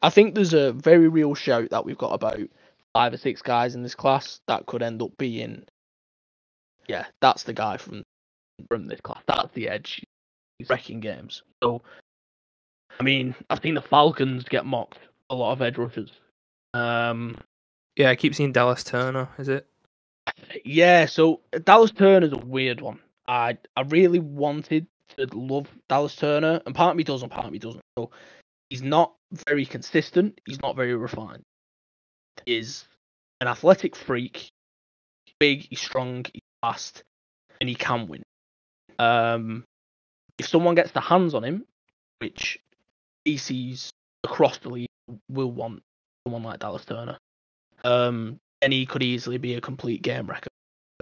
I, think there's a very real shout that we've got about five or six guys in this class that could end up being. Yeah, that's the guy from from this class. That's the edge. He's wrecking games. So, I mean, I've seen the Falcons get mocked a lot of edge rushers. Um, yeah, I keep seeing Dallas Turner. Is it? Yeah, so Dallas Turner's a weird one. I I really wanted to love Dallas Turner, and part of me does, and part of me doesn't. So he's not very consistent. He's not very refined. He is an athletic freak. He's big. He's strong. He's fast, and he can win. Um, if someone gets the hands on him, which DCs across the league will want someone like Dallas Turner, um, then he could easily be a complete game wrecker.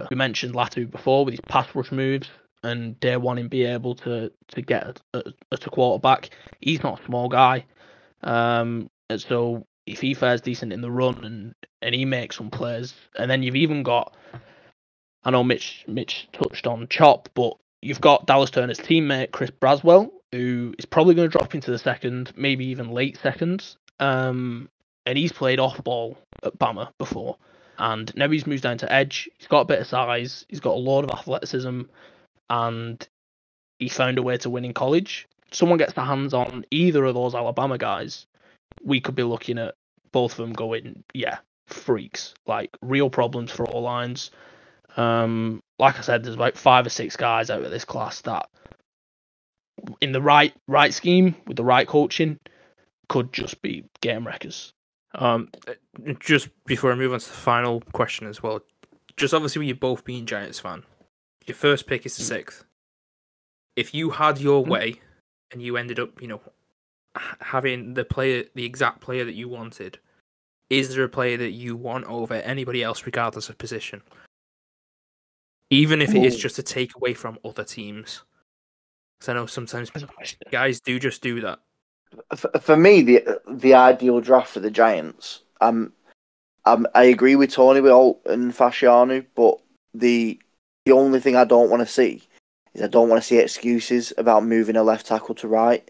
We mentioned Latu before with his pass rush moves and day one him be able to to get at, at a quarterback. He's not a small guy, um, and so if he fares decent in the run and and he makes some plays, and then you've even got, I know Mitch Mitch touched on Chop, but you've got Dallas Turner's teammate Chris Braswell, who is probably going to drop into the second, maybe even late seconds. Um, and he's played off ball at Bama before. And now he's moved down to edge. He's got a bit of size. He's got a lot of athleticism and he found a way to win in college. Someone gets their hands on either of those Alabama guys, we could be looking at both of them going, yeah, freaks, like real problems for O lines. Um, like I said, there's about five or six guys out of this class that, in the right right scheme with the right coaching, could just be game wreckers. Um, just before I move on to the final question as well, just obviously with you both being Giants fan, your first pick is the mm. sixth. If you had your mm. way and you ended up, you know, having the player, the exact player that you wanted, is there a player that you want over anybody else, regardless of position? Even if it is just a take away from other teams. Because I know sometimes guys do just do that. for, for me, the the ideal draft for the Giants. Um, um, I agree with Toni with Alt and Fashanu, but the the only thing I don't want to see is I don't want to see excuses about moving a left tackle to right.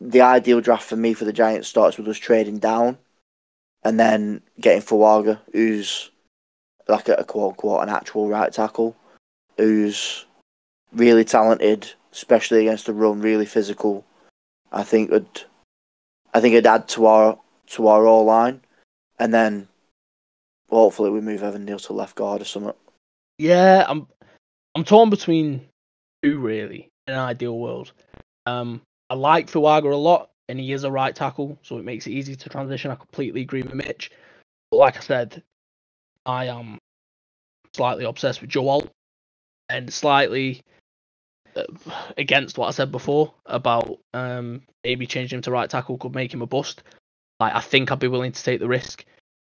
The ideal draft for me for the Giants starts with us trading down, and then getting Fuaga, who's like a, a quote unquote an actual right tackle, who's really talented, especially against the run, really physical. I think would I think it'd add to our to our O line, and then hopefully we move Evan Neal to left guard or something. Yeah, I'm I'm torn between two really in an ideal world. Um, I like Fuaga a lot, and he is a right tackle, so it makes it easy to transition. I completely agree with Mitch. But like I said, I am slightly obsessed with Joe Alt and slightly uh, against what I said before about um, maybe changing him to right tackle could make him a bust. Like I think I'd be willing to take the risk.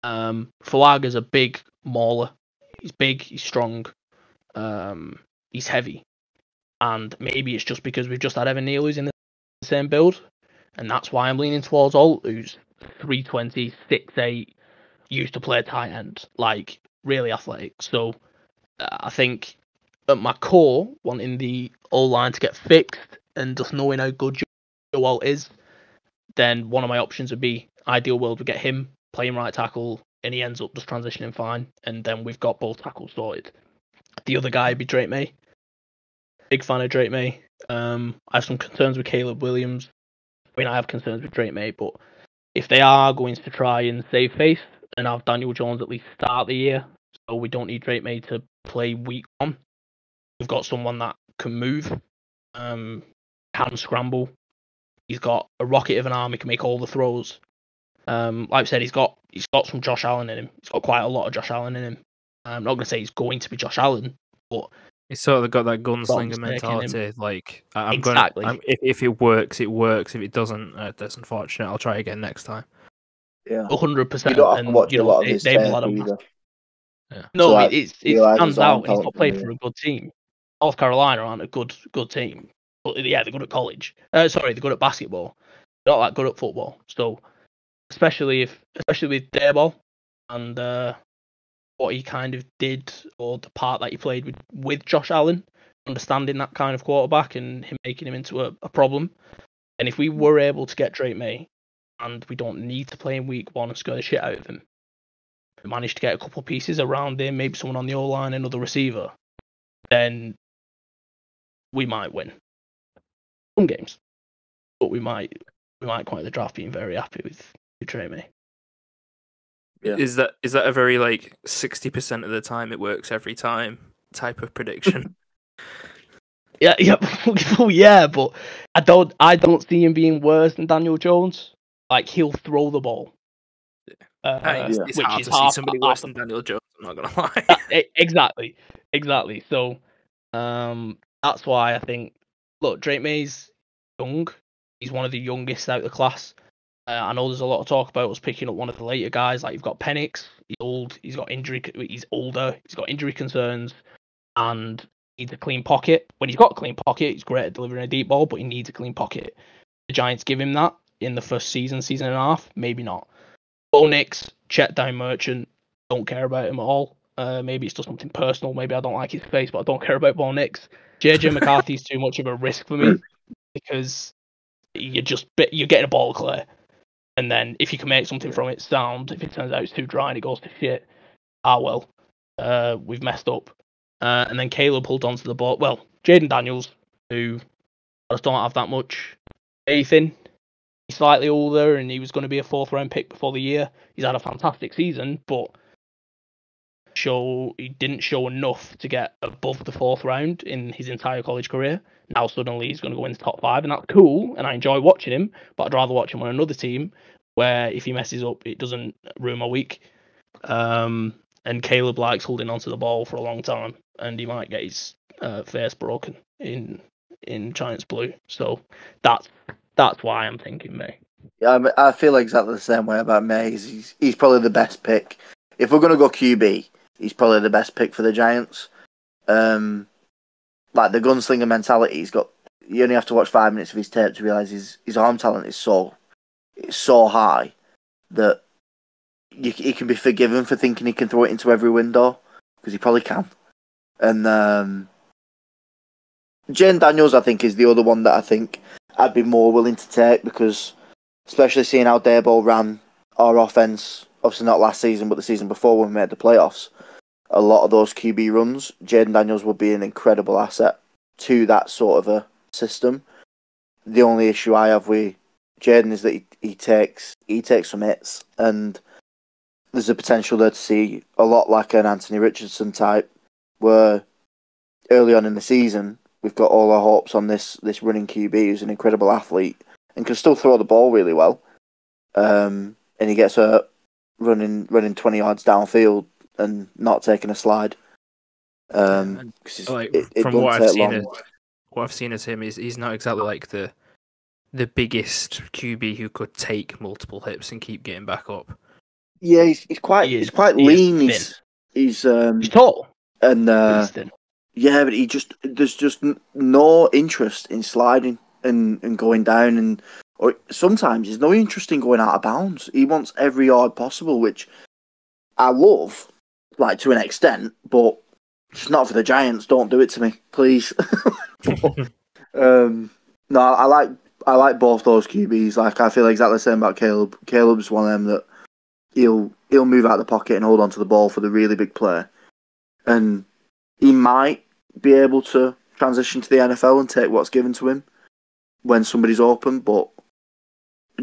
Um, Fuaga's a big mauler. He's big. He's strong. Um, he's heavy, and maybe it's just because we've just had Evan Neal who's in the same build, and that's why I'm leaning towards Alt, who's 320, 6'8", used to play tight end, like really athletic. So uh, I think at my core, wanting the O line to get fixed and just knowing how good Joe Alt is, then one of my options would be ideal world would get him playing right tackle and he ends up just transitioning fine, and then we've got both tackles sorted. The other guy would be Drake Maye. Big fan of Drake Maye. Um, I have some concerns with Caleb Williams. I mean, I have concerns with Drake Maye, but if they are going to try and save face and have Daniel Jones at least start the year, so we don't need Drake Maye to play week one, we've got someone that can move, um, can scramble. He's got a rocket of an arm. He can make all the throws. Um, like I said, he's got he's got some Josh Allen in him. He's got quite a lot of Josh Allen in him. I'm not gonna say he's going to be Josh Allen, but He's sort of got that gunslinger taking mentality. Like I- I'm Exactly. going. If if it works, it works. If it doesn't, uh, that's unfortunate. I'll try again next time. Yeah, hundred you percent. don't have to And watch you a know, lot of they, his they've tape had a. No, So, like, it, it's, it stands out. He's not played for a good team. North Carolina aren't a good good team, but yeah, they're good at college. Uh, sorry, they're good at basketball. They're not that good at football. So, especially if, especially with Daboll and uh, what he kind of did, or the part that he played with with Josh Allen, understanding that kind of quarterback and him making him into a, a problem. And if we were able to get Drake Maye, and we don't need to play in week one and scare the shit out of him, we managed to get a couple pieces around him, maybe someone on the O line, another receiver, then we might win some games. But we might we might quite the draft being very happy with with Drake Maye. Yeah. Is that is that a very like sixty percent of the time it works every time type of prediction? Yeah, yeah, well, yeah, but I don't, I don't see him being worse than Daniel Jones. Like he'll throw the ball. Uh, Hey, it's, it's which hard is to see somebody half worse the- than Daniel Jones. I'm not gonna lie. That- exactly, exactly. So, um, that's why I think, look, Drake Maye's young. He's one of the youngest out of the class. Uh, I know there's a lot of talk about us picking up one of the later guys. Like you've got Penix. He's old. He's got injury. He's older. He's got injury concerns, and needs a clean pocket. When he's got a clean pocket, he's great at delivering a deep ball, but he needs a clean pocket. The Giants give him that in the first season, season and a half, maybe not. Bo Nix, Chet Down Merchant, don't care about him at all. Uh, maybe it's just something personal. Maybe I don't like his face, but I don't care about Bo Nix. JJ McCarthy's too much of a risk for me because you're just you're getting a ball clear, and then if you can make something from it sound, if it turns out it's too dry and it goes to shit, ah well, uh, we've messed up. Uh, and then Caleb pulled onto the ball. Well, Jayden Daniels, who I just don't have that much faith in. He's slightly older, and he was going to be a fourth round pick before the year. He's had a fantastic season, but show he didn't show enough to get above the fourth round in his entire college career. Now suddenly he's going to go into top five, and that's cool, and I enjoy watching him. But I'd rather watch him on another team where if he messes up, it doesn't ruin my week. Um, and Caleb likes holding onto the ball for a long time, and he might get his uh, face broken in in Giants blue. So that's that's why I'm thinking Maye. Yeah, I, feel exactly the same way about Maye. He's, he's, he's probably the best pick. If we're going to go QB, he's probably the best pick for the Giants. Um, like the gunslinger mentality, he's got you only have to watch five minutes of his tape to realise his his arm talent is so it's so high that you, he can be forgiven for thinking he can throw it into every window because he probably can. And um, Jayden Daniels, I think, is the other one that I think I'd be more willing to take because, especially seeing how Daboll ran our offense, obviously not last season, but the season before when we made the playoffs, a lot of those QB runs, Jayden Daniels would be an incredible asset to that sort of a system. The only issue I have with Jayden is that he, he takes he takes some hits, and there's a potential there to see a lot like an Anthony Richardson type, where early on in the season we've got all our hopes on this this running QB who's an incredible athlete and can still throw the ball really well. Um, and he gets hurt running running twenty yards downfield and not taking a slide. Um, 'cause Like it, it from doesn't what I've seen, long. as, what I've seen as him is he's not exactly like the the biggest QB who could take multiple hits and keep getting back up. Yeah, he's, he's quite He is- he's quite he lean. He's he's um He's tall. and uh, yeah, but he just there's just no interest in sliding and and going down and or sometimes there's no interest in going out of bounds. He wants every yard possible, which I love, like to an extent, but it's not for the Giants. Don't do it to me, please. um, no, I like I like both those QBs. Like I feel exactly the same about Caleb. Caleb's one of them that he'll he'll move out of the pocket and hold on to the ball for the really big play, and he might be able to transition to the NFL and take what's given to him when somebody's open. But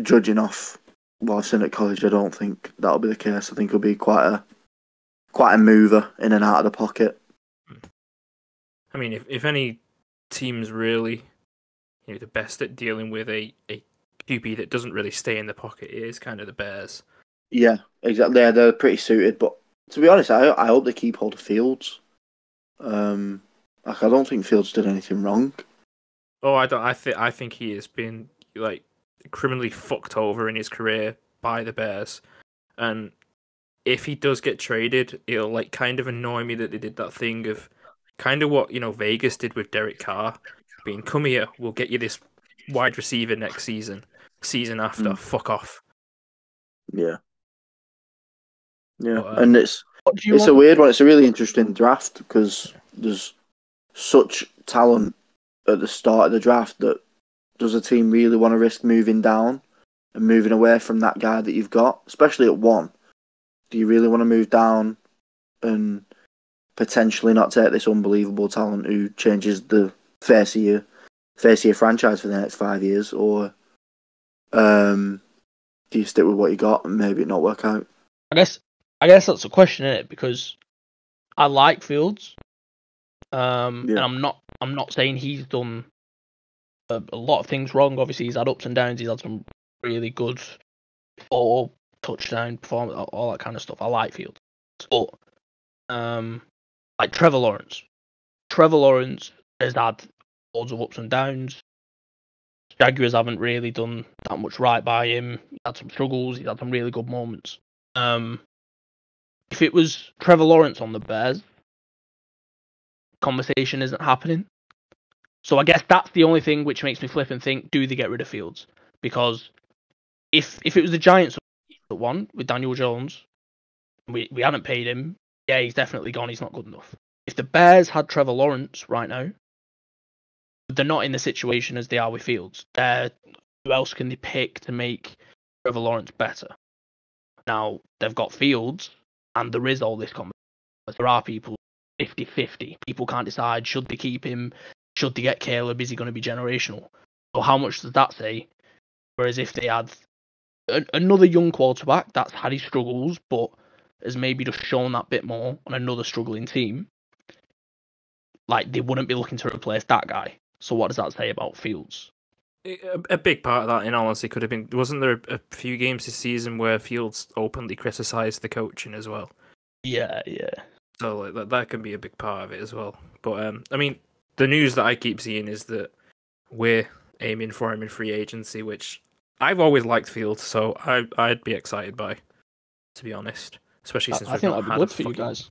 judging off what I've seen at college, I don't think that'll be the case. I think it'll be quite a quite a mover in and out of the pocket. I mean, if if any team's really you know the best at dealing with a a QB that doesn't really stay in the pocket, it is kind of the Bears. Yeah, exactly. Yeah, they're pretty suited. But to be honest, I I hope they keep hold of Fields. Um, like I don't think Fields did anything wrong. Oh, I don't. I think I think he has been like criminally fucked over in his career by the Bears, and if he does get traded, it'll like kind of annoy me that they did that thing of kind of what you know Vegas did with Derek Carr, being come here, we'll get you this wide receiver next season, season after, Mm. fuck off. Yeah. Yeah, But, uh, and it's What do it's a weird one. It's a really interesting draft because there's such talent at the start of the draft that does a team really want to risk moving down and moving away from that guy that you've got, especially at one? Do you really want to move down and potentially not take this unbelievable talent who changes the face of your face of your franchise for the next five years, or um, do you stick with what you got and maybe it not work out? I guess I guess that's a question in it because I like Fields, um, Yeah. and I'm not I'm not saying he's done a, a lot of things wrong. Obviously, he's had ups and downs. He's had some really good four touchdown performance, all- that kind of stuff. I like Fields, but um, like Trevor Lawrence, Trevor Lawrence has had loads of ups and downs. Jaguars haven't really done that much right by him. He's had some struggles. He had some really good moments. Um, if it was Trevor Lawrence on the Bears, conversation isn't happening. So I guess that's the only thing which makes me flip and think: Do they get rid of Fields? Because if if it was the Giants won with Daniel Jones, we we hadn't paid him. Yeah, he's definitely gone. He's not good enough. If the Bears had Trevor Lawrence right now, they're not in the situation as they are with Fields. They're, who else can they pick to make Trevor Lawrence better? Now they've got Fields, and there is all this conversation. There are people 50-50. People can't decide should they keep him, should they get Caleb, is he going to be generational? So how much does that say? Whereas if they had a- another young quarterback that's had his struggles, but has maybe just shown that bit more on another struggling team, like they wouldn't be looking to replace that guy. So what does that say about Fields? A, big part of that, in all honesty, could have been wasn't there a, a few games this season where Fields openly criticised the coaching as well. Yeah, yeah. So like, that that can be a big part of it as well. But um, I mean, the news that I keep seeing is that we're aiming for him in free agency, which I've always liked Fields, so I I'd be excited by, to be honest. Especially since I we've think not that'd be had good a for you guys.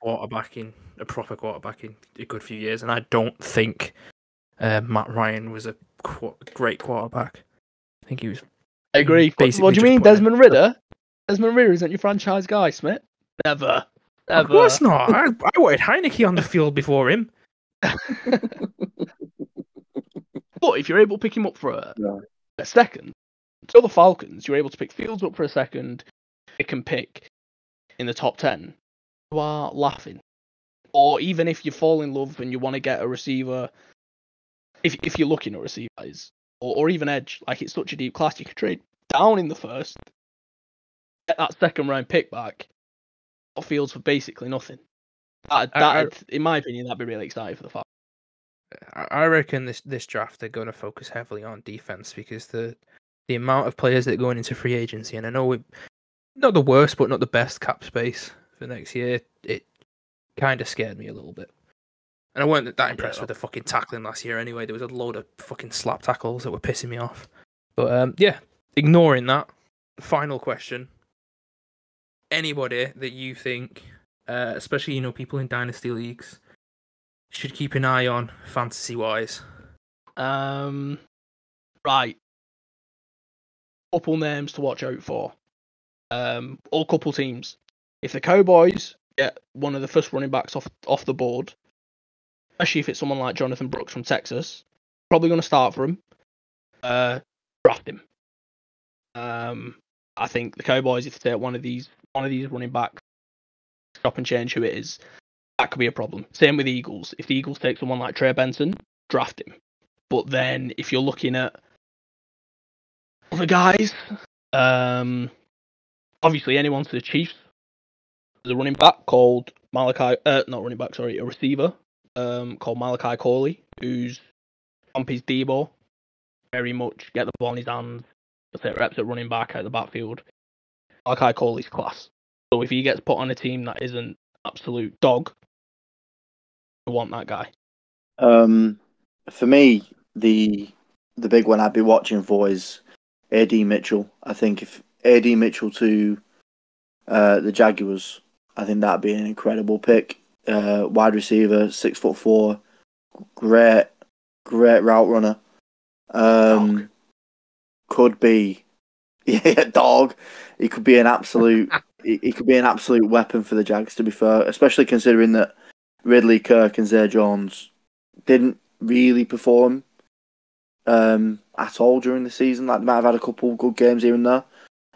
quarterback in a proper quarterback in a good few years, and I don't think uh, Matt Ryan was a qu- great quarterback. I think he was. I agree. What, Basically what do you mean, Desmond Ridder? Desmond Ridder isn't your franchise guy, Smith. Never. Never. Of course not. I, I wanted Heinicke on the field before him. But if you're able to pick him up for a, Yeah. A second, so the Falcons, you're able to pick Fields up for a second, pick and pick in the top 10, you are laughing. Or even if you fall in love and you want to get a receiver, if if you're looking at receivers, or, or even edge, like it's such a deep class, you could trade down in the first, get that second round pick back, got Fields for basically nothing. That, that, in my opinion, that'd be really exciting for the Falcons. I reckon this this draft they're going to focus heavily on defense because the the amount of players that are going into free agency, and I know we not the worst, but not the best cap space for next year. It kind of scared me a little bit, and I weren't that impressed Yeah. with the fucking tackling last year. Anyway, there was a load of fucking slap tackles that were pissing me off. But um, yeah, ignoring that, final question: anybody that you think, uh, especially you know people in dynasty leagues, should keep an eye on fantasy wise? Um, right. Couple names to watch out for. Um, all couple teams. If the Cowboys get one of the first running backs off off the board, especially if it's someone like Jonathan Brooks from Texas, probably going to start for him. Uh, draft him. Um, I think the Cowboys, if they take one of these one of these running backs, stop and change who it is, that could be a problem. Same with Eagles. If the Eagles take someone like Trey Benson, draft him. But then if you're looking at other guys, um, obviously anyone to the Chiefs, there's a running back called Malachi, uh, not running back, sorry, a receiver, um, called Malachi Corley, who's pump his Deebo, very much get the ball in his hands, take reps at running back out of the backfield. Malachi Corley's class. So if he gets put on a team that isn't absolute dog, want that guy. Um, for me, the the big one I'd be watching for is AD Mitchell. I think if AD Mitchell to uh, the Jaguars, I think that'd be an incredible pick. Uh, wide receiver, six foot four, great, great route runner. Um, Dog. could be, yeah, dog. He could be an absolute. he, he could be an absolute weapon for the Jags. To be fair, especially considering that Ridley, Kirk, and Zay Jones didn't really perform um, at all during the season. Like they might have had a couple good games here and there,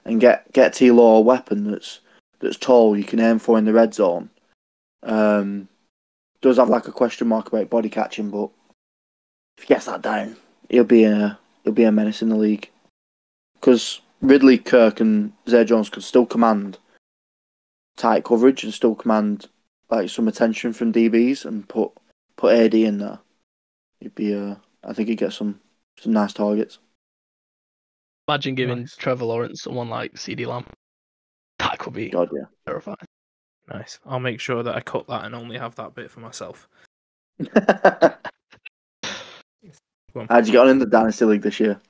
and get get T Law a weapon that's that's tall you can aim for in the red zone. Um, does have like a question mark about body catching, but if he gets that down, he'll be a he'll be a menace in the league. Because Ridley, Kirk, and Zay Jones could still command tight coverage and still command like some attention from DBs and put put AD in there. He'd be uh I think he'd get some some nice targets. Imagine giving Nice. Trevor Lawrence someone like CeeDee Lamb. That could be God yeah. terrifying. Nice. I'll make sure that I cut that and only have that bit for myself. How'd you get on in the Dynasty League this year?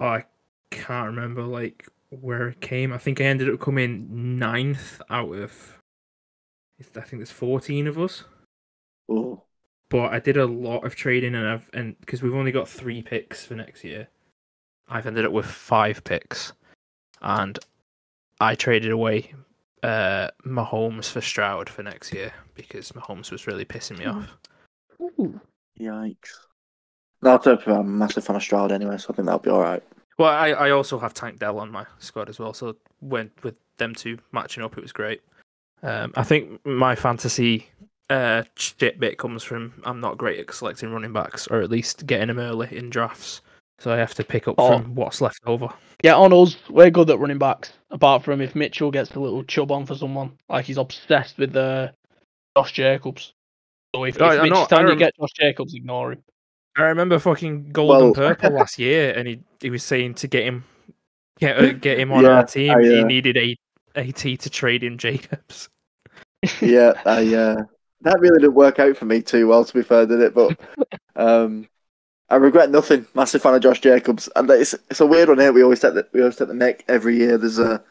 Oh, I can't remember like where it came. I think I ended up coming ninth out of. I think there's 14 of us. Oh, but I did a lot of trading and I've and because we've only got three picks for next year, I've ended up with five picks, and I traded away uh Mahomes for Stroud for next year because Mahomes was really pissing me off. Ooh. yikes. No, I'm a massive fan of Stroud anyway, so I think that'll be alright. Well, I, I also have Tank Dell on my squad as well, so when with them two matching up, it was great. Um, I think my fantasy uh, shit bit comes from I'm not great at selecting running backs, or at least getting them early in drafts. So I have to pick up Oh. from what's left over. Yeah, on us, we're good at running backs. Apart from if Mitchell gets a little chub on for someone, like he's obsessed with uh, Josh Jacobs. So if, if Oh, I Mitch know, is telling I rem- get Josh Jacobs, ignore him. I remember fucking gold and Well- purple last year, and he he was saying to get him get uh, get him on Yeah, our team, I, he uh, needed a AT to trade in Jacobs. yeah, I uh, that really didn't work out for me too well, to be fair, did it? But um, I regret nothing. Massive fan of Josh Jacobs, and it's it's a weird one here. We always take the we always take the neck every year. There's a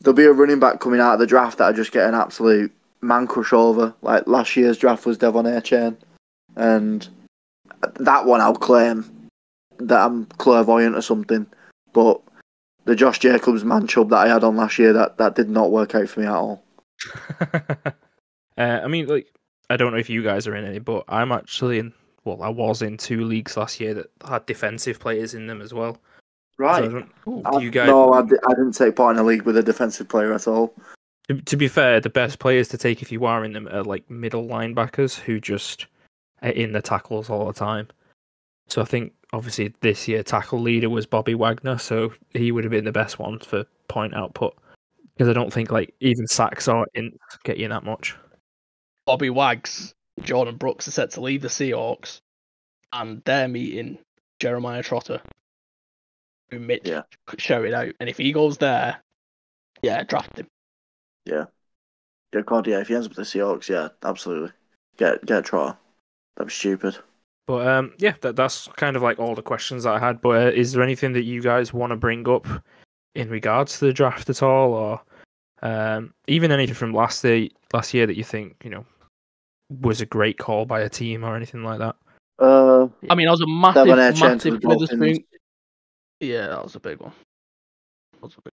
there'll be a running back coming out of the draft that I just get an absolute man crush over. Like last year's draft was De'Von Achane, and that one I'll claim that I'm clairvoyant or something. But the Josh Jacobs man chub that I had on last year, that, that did not work out for me at all. uh, I mean, like, I don't know if you guys are in any, but I'm actually in. Well, I was in two leagues last year that had defensive players in them as well. So I Right. don't- Ooh. do you guys? No, I, I didn't take part in a league with a defensive player at all. To, to be fair, the best players to take if you are in them are like middle linebackers who just are in the tackles all the time. So I think obviously this year tackle leader was Bobby Wagner, so he would have been the best one for point output because I don't think like even sacks or ints get you that much. Bobby Wags, Jordyn Brooks are set to leave the Seahawks, and they're meeting Jeremiah Trotter, who Mitch Yeah. shouted out. And if he goes there, yeah, draft him. Yeah, God, yeah. If he ends up with the Seahawks, yeah, absolutely. Get get Trotter. That'd be stupid. But um, yeah, that, that's kind of like all the questions that I had. But uh, is there anything that you guys want to bring up in regards to the draft at all, or um, even anything from last year, last year that you think you know was a great call by a team or anything like that? Uh, I mean, I was a massive, De'Von Achane to massive the Witherspoon. Yeah, that was a big one. That was a big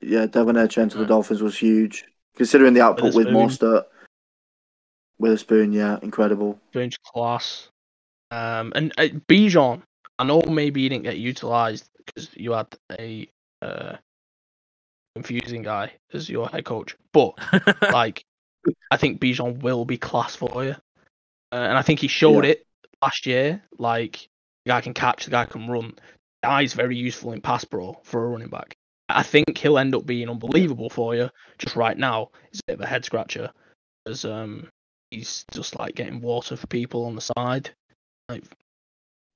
yeah, De'Von Achane to the Dolphins was huge, considering the output with Witherspoon. Mostert. Witherspoon, yeah, incredible. strange class. Um, and uh, Bijan, I know maybe he didn't get utilized because you had a uh, confusing guy as your head coach, but like, I think Bijan will be class for you, uh, and I think he showed Yeah. it last year. Like, the guy can catch, the guy can run. The guy's very useful in pass pro for a running back. I think he'll end up being unbelievable for you. Just right now, it's a bit of a head scratcher, as um, he's just like getting water for people on the side. Like,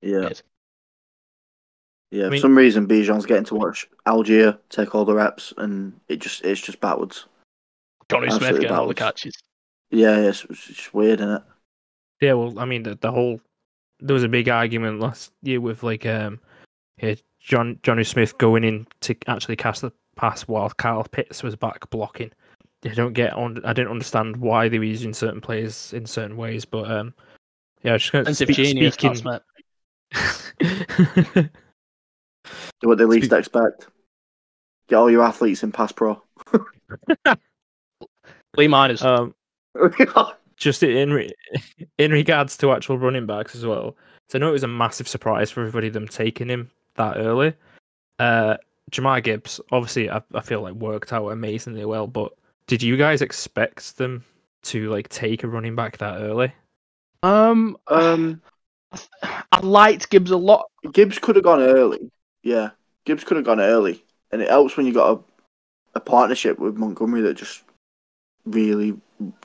Yeah, weird. yeah. I For some reason, Bijan's getting to watch Allgeier take all the reps, and it just it's just backwards. Jonnu Smith Absolutely getting all the catches. Yeah, yeah it's, it's just weird, isn't it? Yeah, well, I mean, the, the whole there was a big argument last year with like um, yeah, John Jonnu Smith going in to actually cast the pass while Kyle Pitts was back blocking. I don't get on. I didn't understand why they were using certain players in certain ways, but um, yeah, just going to speak, genius, speaking. Do what they least Speak- expect. Get all your athletes in pass pro. Lee Miners. um, just in re- in regards to actual running backs as well. So I know it was a massive surprise for everybody them taking him that early. Uh, Jahmyr Gibbs, obviously, I, I feel like worked out amazingly well. But did you guys expect them to like take a running back that early? Um, um, I liked Gibbs a lot. Gibbs could have gone early. Yeah, Gibbs could have gone early, and it helps when you got a, a partnership with Montgomery that just really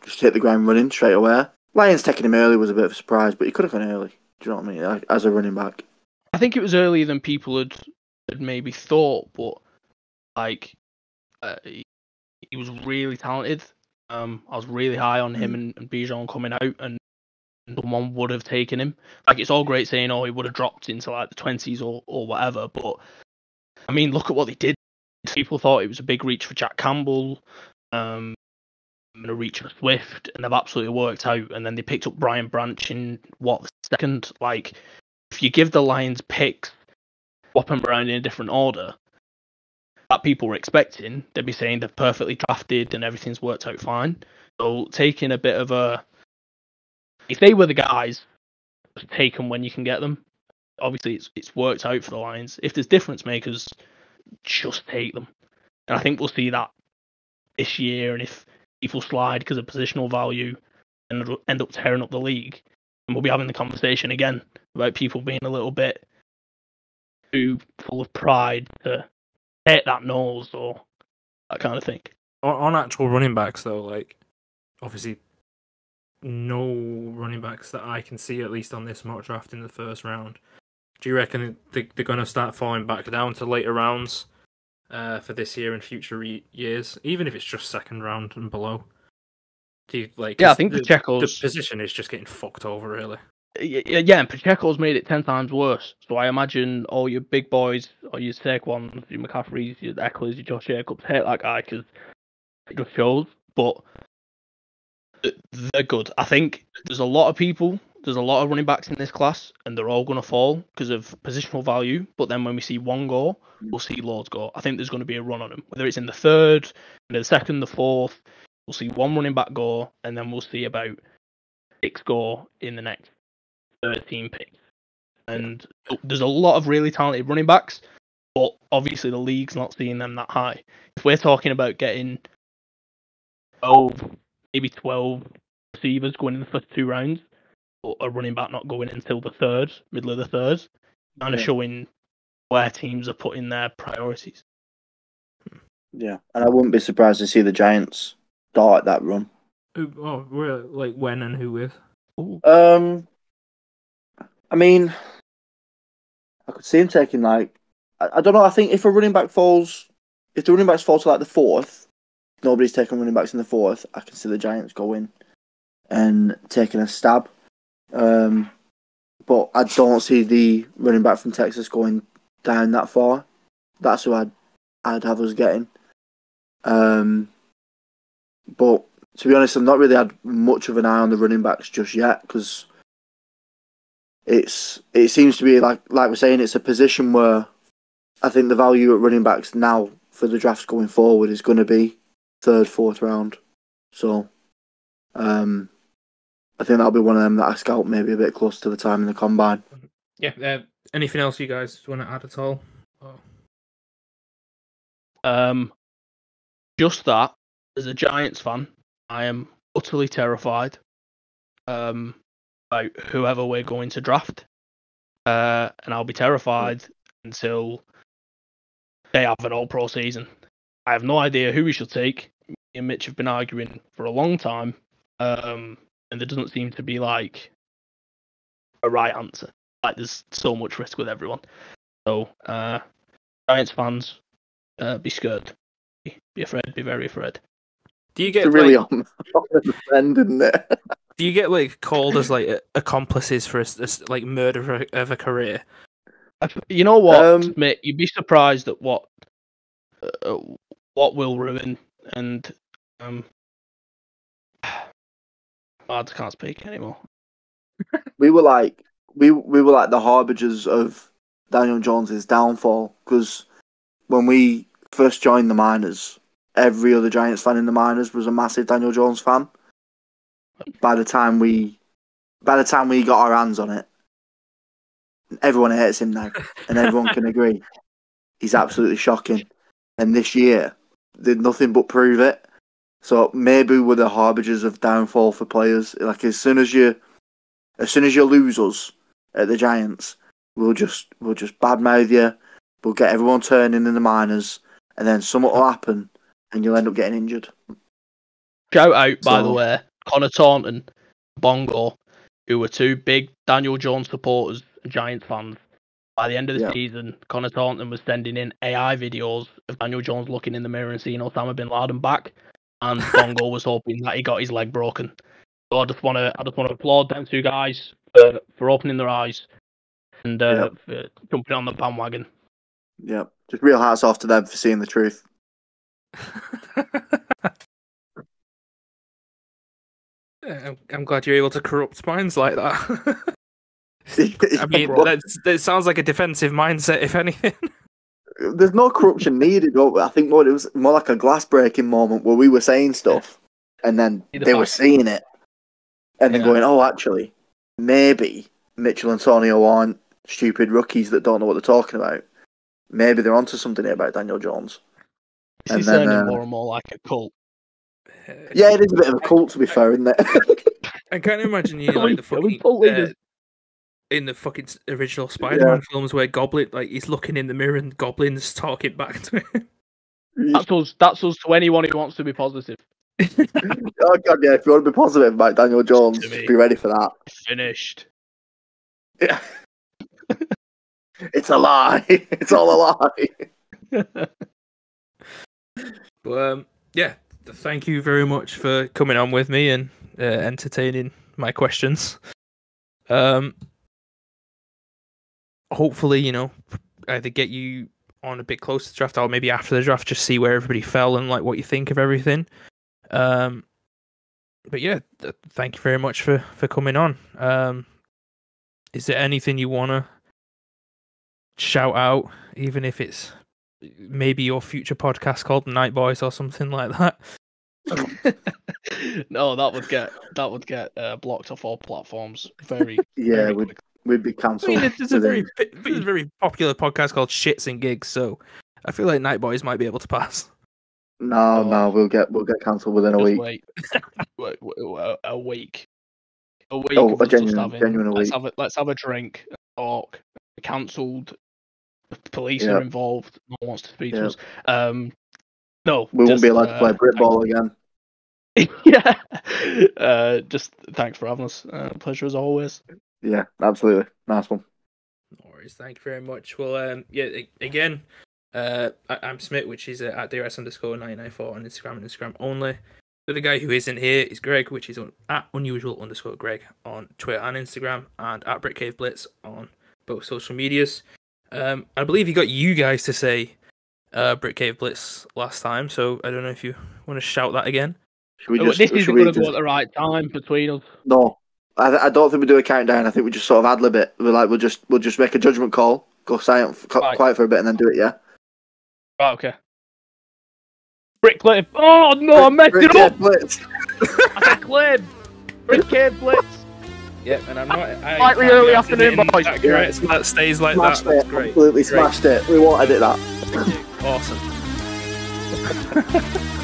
just hit the ground running straight away. Lions taking him early was a bit of a surprise, but he could have gone early. Do you know what I mean? Like, As a running back. I think it was earlier than people had, had maybe thought, but like, uh, he, he was really talented. Um, I was really high on him and, and Bijan coming out, and someone would have taken him. Like, it's all great saying, oh, he would have dropped into like the twenties or or whatever, but I mean, look at what they did. People thought it was a big reach for Jack Campbell, um, and a reach for Swift, and they've absolutely worked out. And then they picked up Brian Branch in what the second, like if you give the Lions picks, swap them around in a different order, that people were expecting, they'd be saying they're perfectly drafted and everything's worked out fine. So taking a bit of a, if they were the guys, take them when you can get them. Obviously, it's it's worked out for the Lions. If there's difference makers, just take them. And I think we'll see that this year. And if people slide because of positional value and end up tearing up the league, and we'll be having the conversation again about people being a little bit too full of pride to take that nose or that kind of thing. On actual running backs, though, like obviously no running backs that I can see at least on this mock draft in the first round. Do you reckon they, they're going to start falling back down to later rounds uh, for this year and future re- years, even if it's just second round and below? Do you like? Yeah, I think the, Pacheco's the position is just getting fucked over, really. Yeah, and Pacheco's made it ten times worse. So I imagine all your big boys, or your Saquons, your McCaffreys, your Ekeler's, your Josh Jacobs hate that guy because it just shows. But they're good. I think there's a lot of people there's a lot of running backs in this class, and they're all going to fall because of positional value. But then when we see one go, we'll see loads go. I think there's going to be a run on them, whether it's in the third, in the second, the fourth. We'll see one running back go, and then we'll see about six go in the next 13 picks. And there's a lot of really talented running backs, but obviously the league's not seeing them that high. If we're talking about getting 12, maybe 12 receivers going in the first two rounds, or a running back not going until the third, middle of the third, kind of Yeah. showing where teams are putting their priorities. Yeah, and I wouldn't be surprised to see the Giants start that run. Who- Oh, we're like when and who with? Ooh. Um, I mean, I could see him taking like I, I don't know. I think if a running back falls, if the running backs fall to like the fourth, nobody's taking running backs in the fourth. I can see the Giants going and taking a stab. Um, but I don't see the running back from Texas going down that far. That's who I'd I'd have us getting. Um, but to be honest, I've not really had much of an eye on the running backs just yet because it's it seems to be like like we're saying it's a position where I think the value at running backs now for the drafts going forward is going to be third, fourth round. So, um, I think that'll be one of them that I scout maybe a bit close to the time in the combine. Yeah. Uh, anything else you guys want to add at all? Oh. Um, just that, as a Giants fan, I am utterly terrified um, about whoever we're going to draft. Uh, and I'll be terrified until they have an all pro season. I have no idea who we should take. Me and Mitch have been arguing for a long time, um, and there doesn't seem to be like a right answer. Like there's so much risk with everyone. So, uh, Giants fans, uh, be scared. Be, be afraid. Be very afraid. Do you It's get really like, on, on the trend, isn't it? do you get like called as like accomplices for a, s- a s- like murder of a, career? You know what, Um, mate? You'd be surprised at what uh, what will ruin and um. I just can't speak anymore. we were like we we were like the harbingers of Daniel Jones's downfall because when we first joined the miners, every other Giants fan in the miners was a massive Daniel Jones fan. By the time we, by the time we got our hands on it, everyone hates him now, and everyone can agree he's absolutely shocking. And this year, did nothing but prove it. So maybe we're the harbingers of downfall for players. Like as soon as you as soon as you lose us at the Giants, we'll just we'll just badmouth you. We'll get everyone turning in the minors, and then something will happen, and you'll end up getting injured. Shout out, by the way, Connor Taunton, Bongo, who were two big Daniel Jones supporters Giants fans. By the end of the Yeah. season, Connor Taunton was sending in AI videos of Daniel Jones looking in the mirror and seeing Osama bin Laden back, and Bongo was hoping that he got his leg broken. So I just want to, I just want to applaud them two guys for, for opening their eyes and uh, for jumping on the bandwagon. Yep, just real hats off to them for seeing the truth. I'm, I'm glad you're able to corrupt minds like that. I mean, that sounds like a defensive mindset, if anything. There's no corruption needed. but I think more it was more like a glass breaking moment where we were saying stuff, and then See the they were facts. seeing it, and then going, "Oh, actually, maybe Mitchell and Antonio aren't stupid rookies that don't know what they're talking about. Maybe they're onto something here about Daniel Jones." This And is then, sounding uh, more and more like a cult. Yeah, it is a bit of a cult to be fair, isn't it? I can't imagine you Are like we- the are we fucking uh, in the fucking original Spider-Man films where Goblin like he's looking in the mirror and Goblin's talking back to him. That's us. That's us to anyone who wants to be positive. oh god, yeah. If you want to be positive about Daniel Jones, To me. just be ready for that. Finished. Yeah. it's a lie. It's all a lie. But um, yeah, thank you very much for coming on with me and uh, entertaining my questions. Um, hopefully, you know, either get you on a bit closer to the draft or maybe after the draft, just see where everybody fell and like what you think of everything. Um, but yeah, th- thank you very much for for coming on. Um, is there anything you wanna shout out, even if it's maybe your future podcast called Night Boys or something like that? no, that would get that would get uh, blocked off all platforms very. Yeah, very we'd, quickly. We'd be cancelled. I mean, there's a very there's a very popular podcast called Shits and Gigs, so I feel like Night Boys might be able to pass. No, Oh. no, we'll get we'll get cancelled within a week. wait. Wait, wait, wait, a week. A week. Oh, of a genuine- having- genuine let's week. have a let's have a drink, talk. Cancelled. The police Yeah. are involved. No one wants to speak Yeah. to us. Um, no, We won't be allowed to uh, play Brit Ball again. yeah. Uh, just thanks for having us. Uh, pleasure as always. Yeah, absolutely. Nice one. No worries. Thank you very much. Well, um, yeah, again, uh, I- I'm Smith, which is uh, at DRS underscore 994 on Instagram and Instagram only. The other guy who isn't here is Greg, which is on, at unusual underscore Greg on Twitter and Instagram, and at Brit Cave Blitz on both social medias. Um, I believe he got you guys to say uh, Brit Cave Blitz last time, so I don't know if you want to shout that again. Should we Oh, just? this should isn't we going to just go at the right time between us. no, I, I don't think we do a countdown. I think we just sort of ad lib it. We're like we'll just we'll just make a judgment call, go silent, f- Right. quiet for a bit, and then do it. Yeah. Right, okay. Brick Cliff. Oh no, I messed Brick it up. Cave Blitz. I said Cliff. Brit Cave Blitz. Yep, and I'm not. I Slightly can't early afternoon, getting boys. that correct, so that stays like Smashed that. That's it. great. Absolutely Great. smashed it. We won't edit that. Awesome.